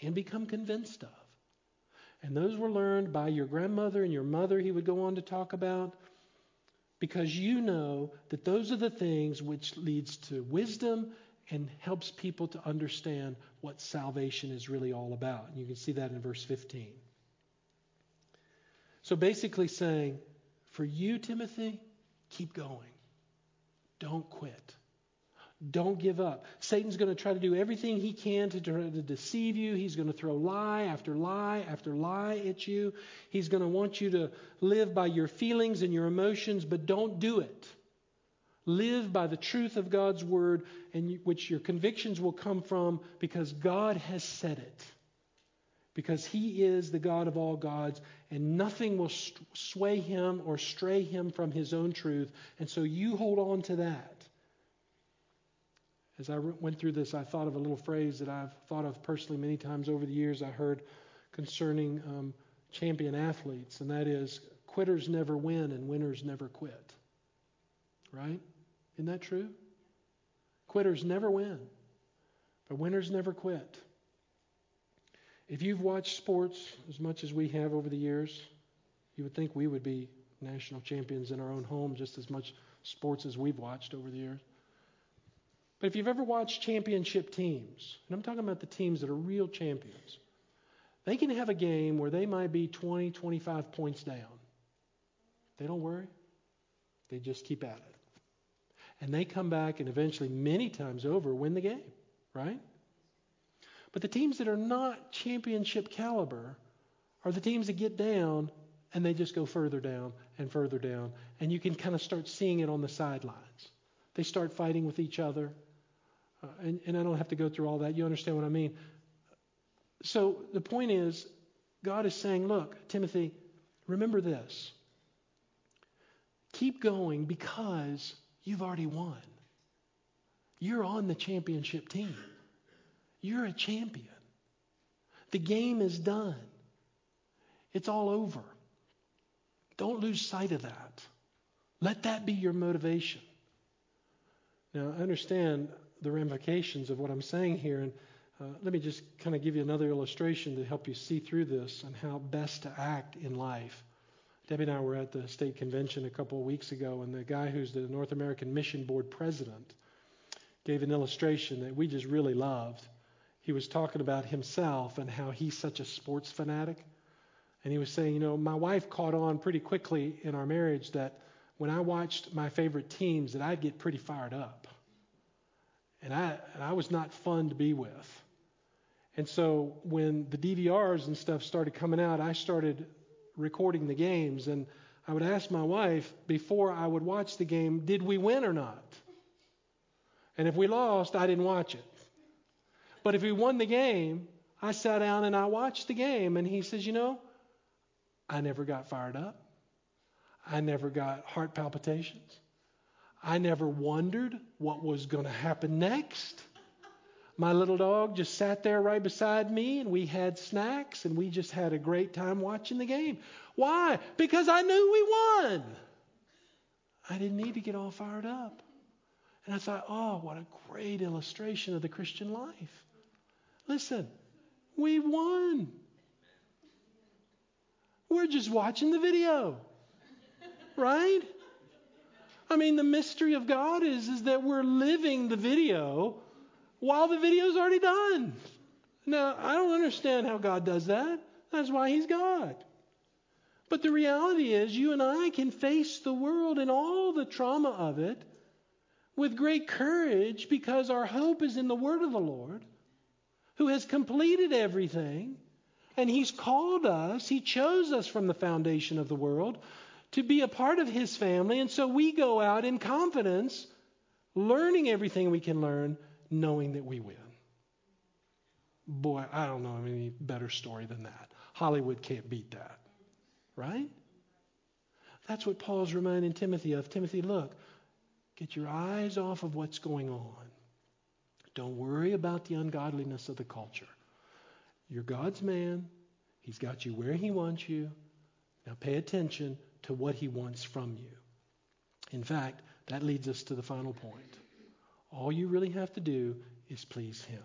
and become convinced of. And those were learned by your grandmother and your mother, he would go on to talk about because you know that those are the things which leads to wisdom and helps people to understand what salvation is really all about. And you can see that in verse 15. So basically saying, for you, Timothy, keep going. Don't quit. Don't give up. Satan's going to try to do everything he can to try to deceive you. He's going to throw lie after lie after lie at you. He's going to want you to live by your feelings and your emotions, but don't do it. Live by the truth of God's word, and which your convictions will come from because God has said it. Because He is the God of all gods, and nothing will sway Him or stray Him from His own truth. And so you hold on to that. As I went through this, I thought of a little phrase that I've thought of personally many times over the years. I heard concerning um, champion athletes, and that is quitters never win and winners never quit. Right? Isn't that true? Quitters never win, but winners never quit. If you've watched sports as much as we have over the years, you would think we would be national champions in our own home just as much sports as we've watched over the years. But if you've ever watched championship teams, and I'm talking about the teams that are real champions, they can have a game where they might be 20, 25 points down. They don't worry, they just keep at it. And they come back and eventually, many times over, win the game, right? But the teams that are not championship caliber are the teams that get down and they just go further down and further down. And you can kind of start seeing it on the sidelines. They start fighting with each other. Uh, and, and I don't have to go through all that. You understand what I mean? So the point is, God is saying, look, Timothy, remember this. Keep going because you've already won. You're on the championship team. You're a champion. The game is done. It's all over. Don't lose sight of that. Let that be your motivation. Now, I understand the ramifications of what I'm saying here. And uh, let me just kind of give you another illustration to help you see through this and how best to act in life. Debbie and I were at the state convention a couple of weeks ago, and the guy who's the North American Mission Board president gave an illustration that we just really loved. He was talking about himself and how he's such a sports fanatic. And he was saying, you know, my wife caught on pretty quickly in our marriage that when I watched my favorite teams, that I'd get pretty fired up and I, and I was not fun to be with. And so when the DVRs and stuff started coming out, I started recording the games. And I would ask my wife before I would watch the game, did we win or not? And if we lost, I didn't watch it. But if we won the game, I sat down and I watched the game. And he says, You know, I never got fired up, I never got heart palpitations. I never wondered what was going to happen next. My little dog just sat there right beside me, and we had snacks, and we just had a great time watching the game. Why? Because I knew we won. I didn't need to get all fired up. And I thought, oh, what a great illustration of the Christian life. Listen, we won. We're just watching the video, right? I mean, the mystery of God is, is that we're living the video while the video's already done. Now, I don't understand how God does that. That's why He's God. But the reality is, you and I can face the world and all the trauma of it with great courage because our hope is in the word of the Lord, who has completed everything, and He's called us, He chose us from the foundation of the world to be a part of His family, and so we go out in confidence, learning everything we can learn, knowing that we win. Boy, I don't know any better story than that. Hollywood can't beat that, right? That's what Paul's reminding Timothy of. Timothy, look, get your eyes off of what's going on. Don't worry about the ungodliness of the culture. You're God's man. He's got you where He wants you. Now pay attention to what He wants from you. In fact, that leads us to the final point. All you really have to do is please Him.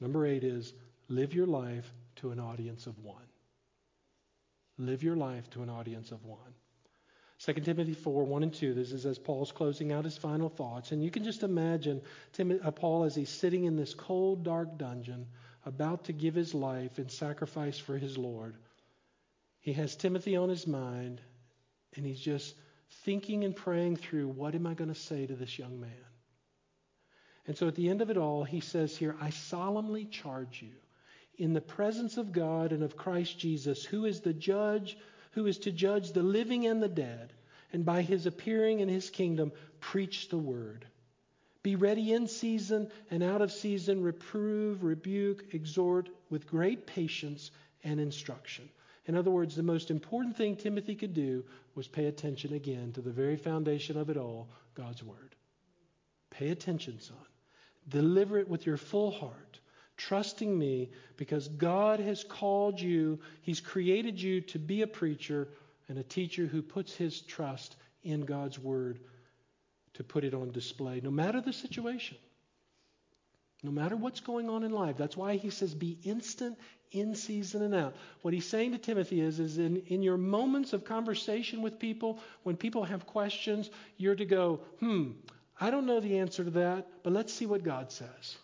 Number eight is live your life to an audience of one. Live your life to an audience of one. 2 Timothy 4, 1 and 2. This is as Paul's closing out his final thoughts. And you can just imagine Tim, uh, Paul as he's sitting in this cold, dark dungeon, about to give his life in sacrifice for his Lord. He has Timothy on his mind, and he's just thinking and praying through what am I going to say to this young man? And so at the end of it all, he says here, I solemnly charge you in the presence of God and of Christ Jesus, who is the judge who is to judge the living and the dead, and by his appearing in his kingdom, preach the word. Be ready in season and out of season, reprove, rebuke, exhort with great patience and instruction. In other words, the most important thing Timothy could do was pay attention again to the very foundation of it all God's Word. Pay attention, son. Deliver it with your full heart trusting me because God has called you, He's created you to be a preacher and a teacher who puts his trust in God's Word to put it on display, no matter the situation. No matter what's going on in life. That's why he says, be instant in season and out. What he's saying to Timothy is, is in, in your moments of conversation with people, when people have questions, you're to go, hmm, I don't know the answer to that, but let's see what God says.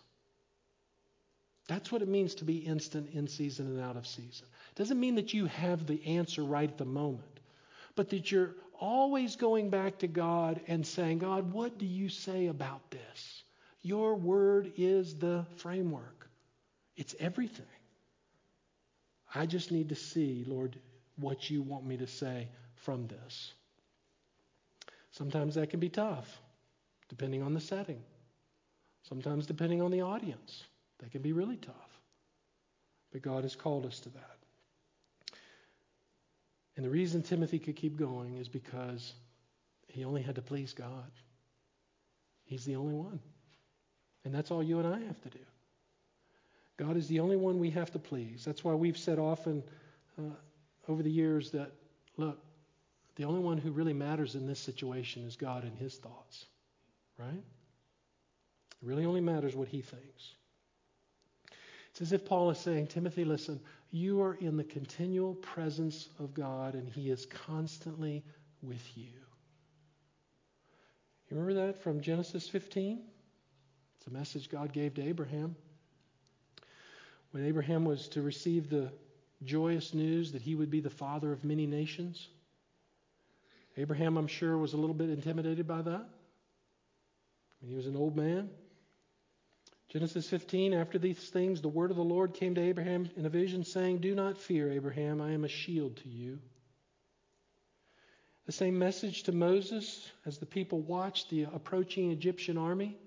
That's what it means to be instant in season and out of season. It doesn't mean that you have the answer right at the moment, but that you're always going back to God and saying, God, what do you say about this? Your word is the framework, it's everything. I just need to see, Lord, what you want me to say from this. Sometimes that can be tough, depending on the setting, sometimes depending on the audience. That can be really tough. But God has called us to that. And the reason Timothy could keep going is because he only had to please God. He's the only one. And that's all you and I have to do. God is the only one we have to please. That's why we've said often uh, over the years that, look, the only one who really matters in this situation is God and his thoughts. Right? It really only matters what he thinks. It's as if Paul is saying, Timothy, listen, you are in the continual presence of God, and He is constantly with you. You remember that from Genesis 15? It's a message God gave to Abraham. When Abraham was to receive the joyous news that he would be the father of many nations, Abraham, I'm sure, was a little bit intimidated by that. he was an old man. Genesis 15, after these things, the word of the Lord came to Abraham in a vision, saying, Do not fear, Abraham, I am a shield to you. The same message to Moses as the people watched the approaching Egyptian army.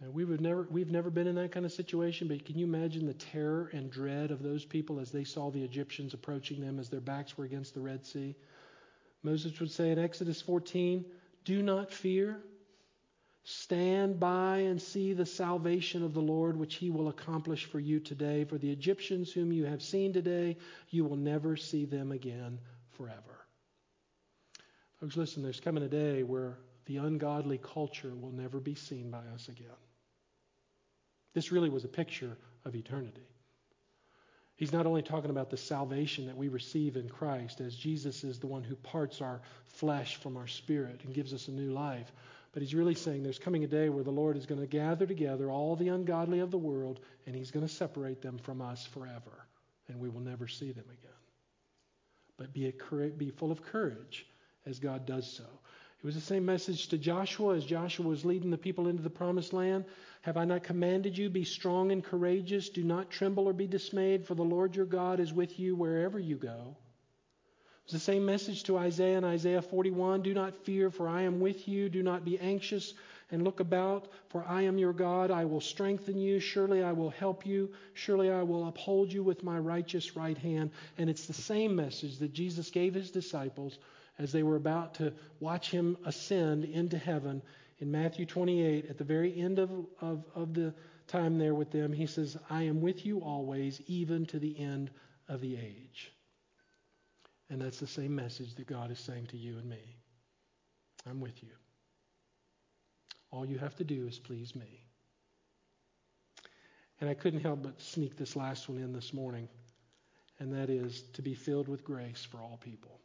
We would never, we've never been in that kind of situation, but can you imagine the terror and dread of those people as they saw the Egyptians approaching them as their backs were against the Red Sea? Moses would say in Exodus 14, Do not fear. Stand by and see the salvation of the Lord, which he will accomplish for you today. For the Egyptians whom you have seen today, you will never see them again forever. Folks, listen, there's coming a day where the ungodly culture will never be seen by us again. This really was a picture of eternity. He's not only talking about the salvation that we receive in Christ, as Jesus is the one who parts our flesh from our spirit and gives us a new life. But he's really saying there's coming a day where the Lord is going to gather together all the ungodly of the world and he's going to separate them from us forever. And we will never see them again. But be, a, be full of courage as God does so. It was the same message to Joshua as Joshua was leading the people into the promised land. Have I not commanded you, be strong and courageous? Do not tremble or be dismayed, for the Lord your God is with you wherever you go. It's the same message to Isaiah in Isaiah 41 Do not fear, for I am with you. Do not be anxious and look about, for I am your God. I will strengthen you. Surely I will help you. Surely I will uphold you with my righteous right hand. And it's the same message that Jesus gave his disciples as they were about to watch him ascend into heaven in Matthew 28, at the very end of, of, of the time there with them, he says, I am with you always, even to the end of the age. And that's the same message that God is saying to you and me. I'm with you. All you have to do is please me. And I couldn't help but sneak this last one in this morning, and that is to be filled with grace for all people.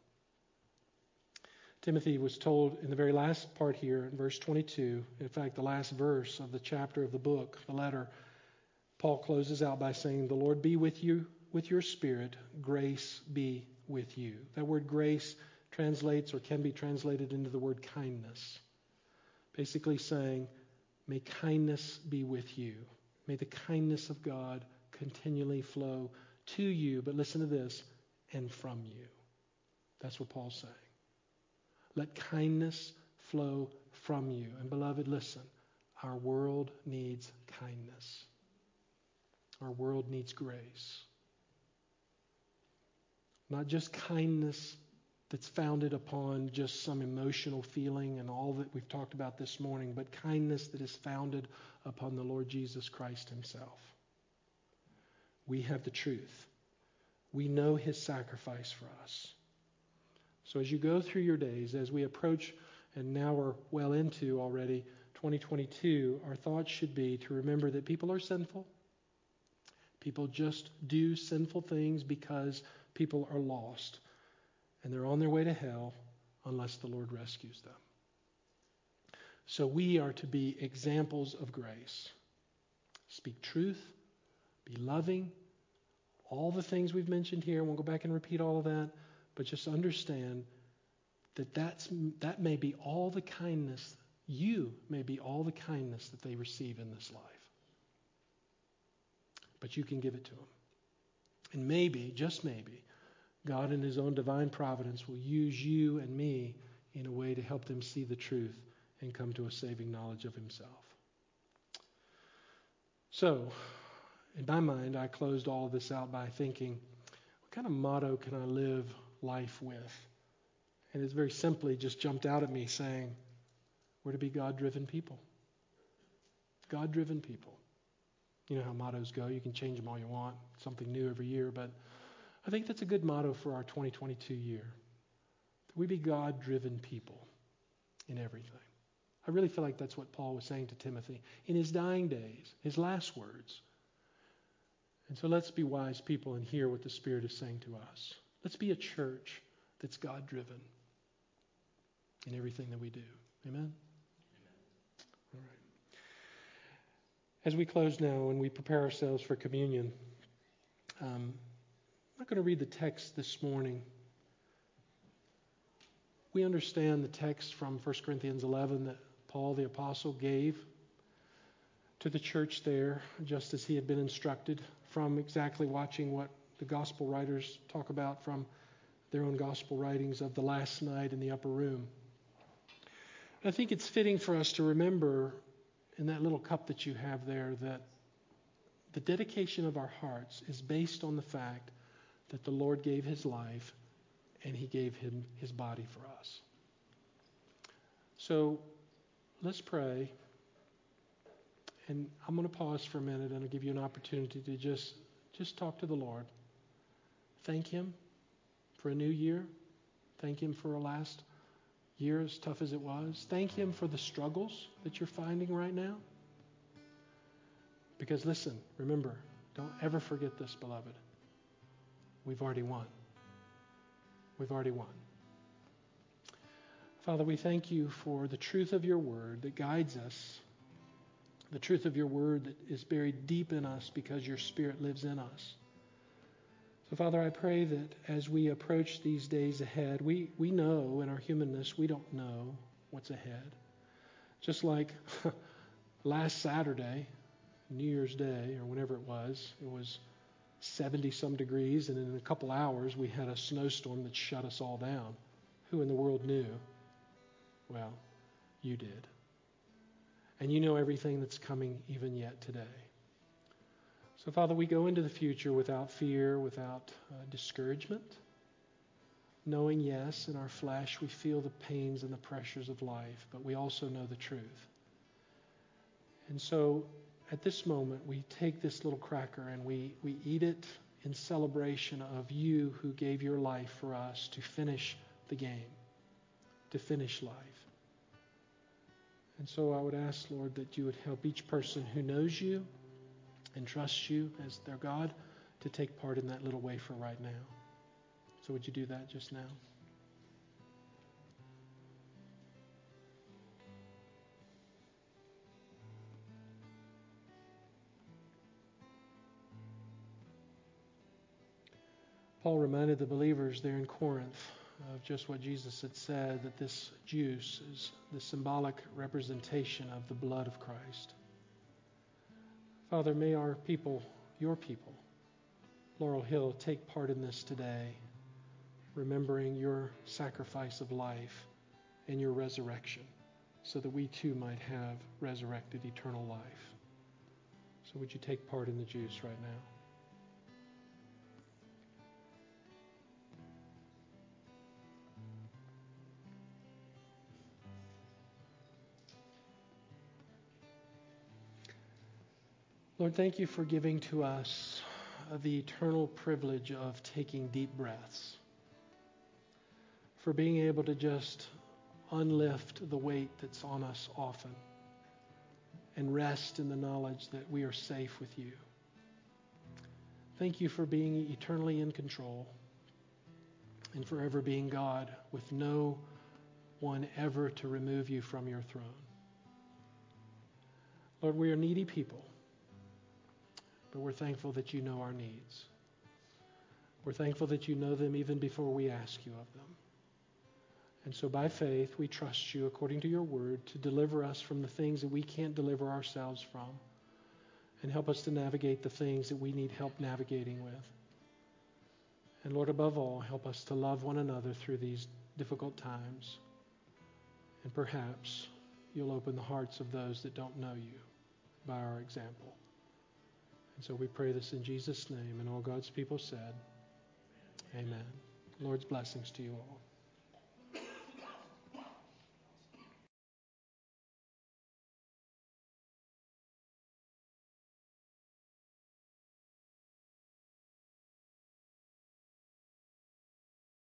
Timothy was told in the very last part here, in verse 22, in fact, the last verse of the chapter of the book, the letter, Paul closes out by saying, The Lord be with you, with your spirit, grace be with you. That word grace translates or can be translated into the word kindness. Basically saying, May kindness be with you. May the kindness of God continually flow to you. But listen to this, and from you. That's what Paul's saying. Let kindness flow from you. And beloved, listen, our world needs kindness. Our world needs grace. Not just kindness that's founded upon just some emotional feeling and all that we've talked about this morning, but kindness that is founded upon the Lord Jesus Christ Himself. We have the truth. We know His sacrifice for us. So as you go through your days, as we approach, and now we're well into already 2022, our thoughts should be to remember that people are sinful. People just do sinful things because people are lost. And they're on their way to hell unless the Lord rescues them. So we are to be examples of grace. Speak truth, be loving, all the things we've mentioned here. I won't go back and repeat all of that. But just understand that that's, that may be all the kindness, you may be all the kindness that they receive in this life. But you can give it to them. And maybe, just maybe, God in His own divine providence will use you and me in a way to help them see the truth and come to a saving knowledge of Himself. So, in my mind, I closed all this out by thinking, what kind of motto can I live life with. And it's very simply just jumped out at me saying, we're to be God driven people. God driven people. You know how mottos go. You can change them all you want, something new every year. But I think that's a good motto for our 2022 year. We be God driven people in everything. I really feel like that's what Paul was saying to Timothy in his dying days, his last words. And so let's be wise people and hear what the Spirit is saying to us. Let's be a church that's God driven in everything that we do. Amen? Amen? All right. As we close now and we prepare ourselves for communion, um, I'm not going to read the text this morning. We understand the text from 1 Corinthians 11 that Paul the Apostle gave to the church there, just as he had been instructed from exactly watching what the gospel writers talk about from their own gospel writings of the last night in the upper room. I think it's fitting for us to remember in that little cup that you have there that the dedication of our hearts is based on the fact that the Lord gave his life and he gave him his body for us. So let's pray. And I'm going to pause for a minute and I'll give you an opportunity to just just talk to the Lord. Thank Him for a new year. Thank Him for a last year, as tough as it was. Thank Him for the struggles that you're finding right now. Because listen, remember, don't ever forget this, beloved. We've already won. We've already won. Father, we thank you for the truth of your word that guides us, the truth of your word that is buried deep in us because your spirit lives in us. So, Father, I pray that as we approach these days ahead, we, we know in our humanness, we don't know what's ahead. Just like last Saturday, New Year's Day, or whenever it was, it was 70 some degrees, and in a couple hours we had a snowstorm that shut us all down. Who in the world knew? Well, you did. And you know everything that's coming even yet today. So, Father, we go into the future without fear, without uh, discouragement, knowing, yes, in our flesh we feel the pains and the pressures of life, but we also know the truth. And so, at this moment, we take this little cracker and we, we eat it in celebration of you who gave your life for us to finish the game, to finish life. And so I would ask, Lord, that you would help each person who knows you and trust you as their God to take part in that little wafer right now. So would you do that just now? Paul reminded the believers there in Corinth of just what Jesus had said that this juice is the symbolic representation of the blood of Christ. Father, may our people, your people, Laurel Hill, take part in this today, remembering your sacrifice of life and your resurrection, so that we too might have resurrected eternal life. So, would you take part in the juice right now? Lord, thank you for giving to us uh, the eternal privilege of taking deep breaths, for being able to just unlift the weight that's on us often and rest in the knowledge that we are safe with you. Thank you for being eternally in control and forever being God with no one ever to remove you from your throne. Lord, we are needy people. But we're thankful that you know our needs. We're thankful that you know them even before we ask you of them. And so by faith, we trust you according to your word to deliver us from the things that we can't deliver ourselves from and help us to navigate the things that we need help navigating with. And Lord, above all, help us to love one another through these difficult times. And perhaps you'll open the hearts of those that don't know you by our example. And so we pray this in Jesus' name. And all God's people said, Amen. Lord's blessings to you all.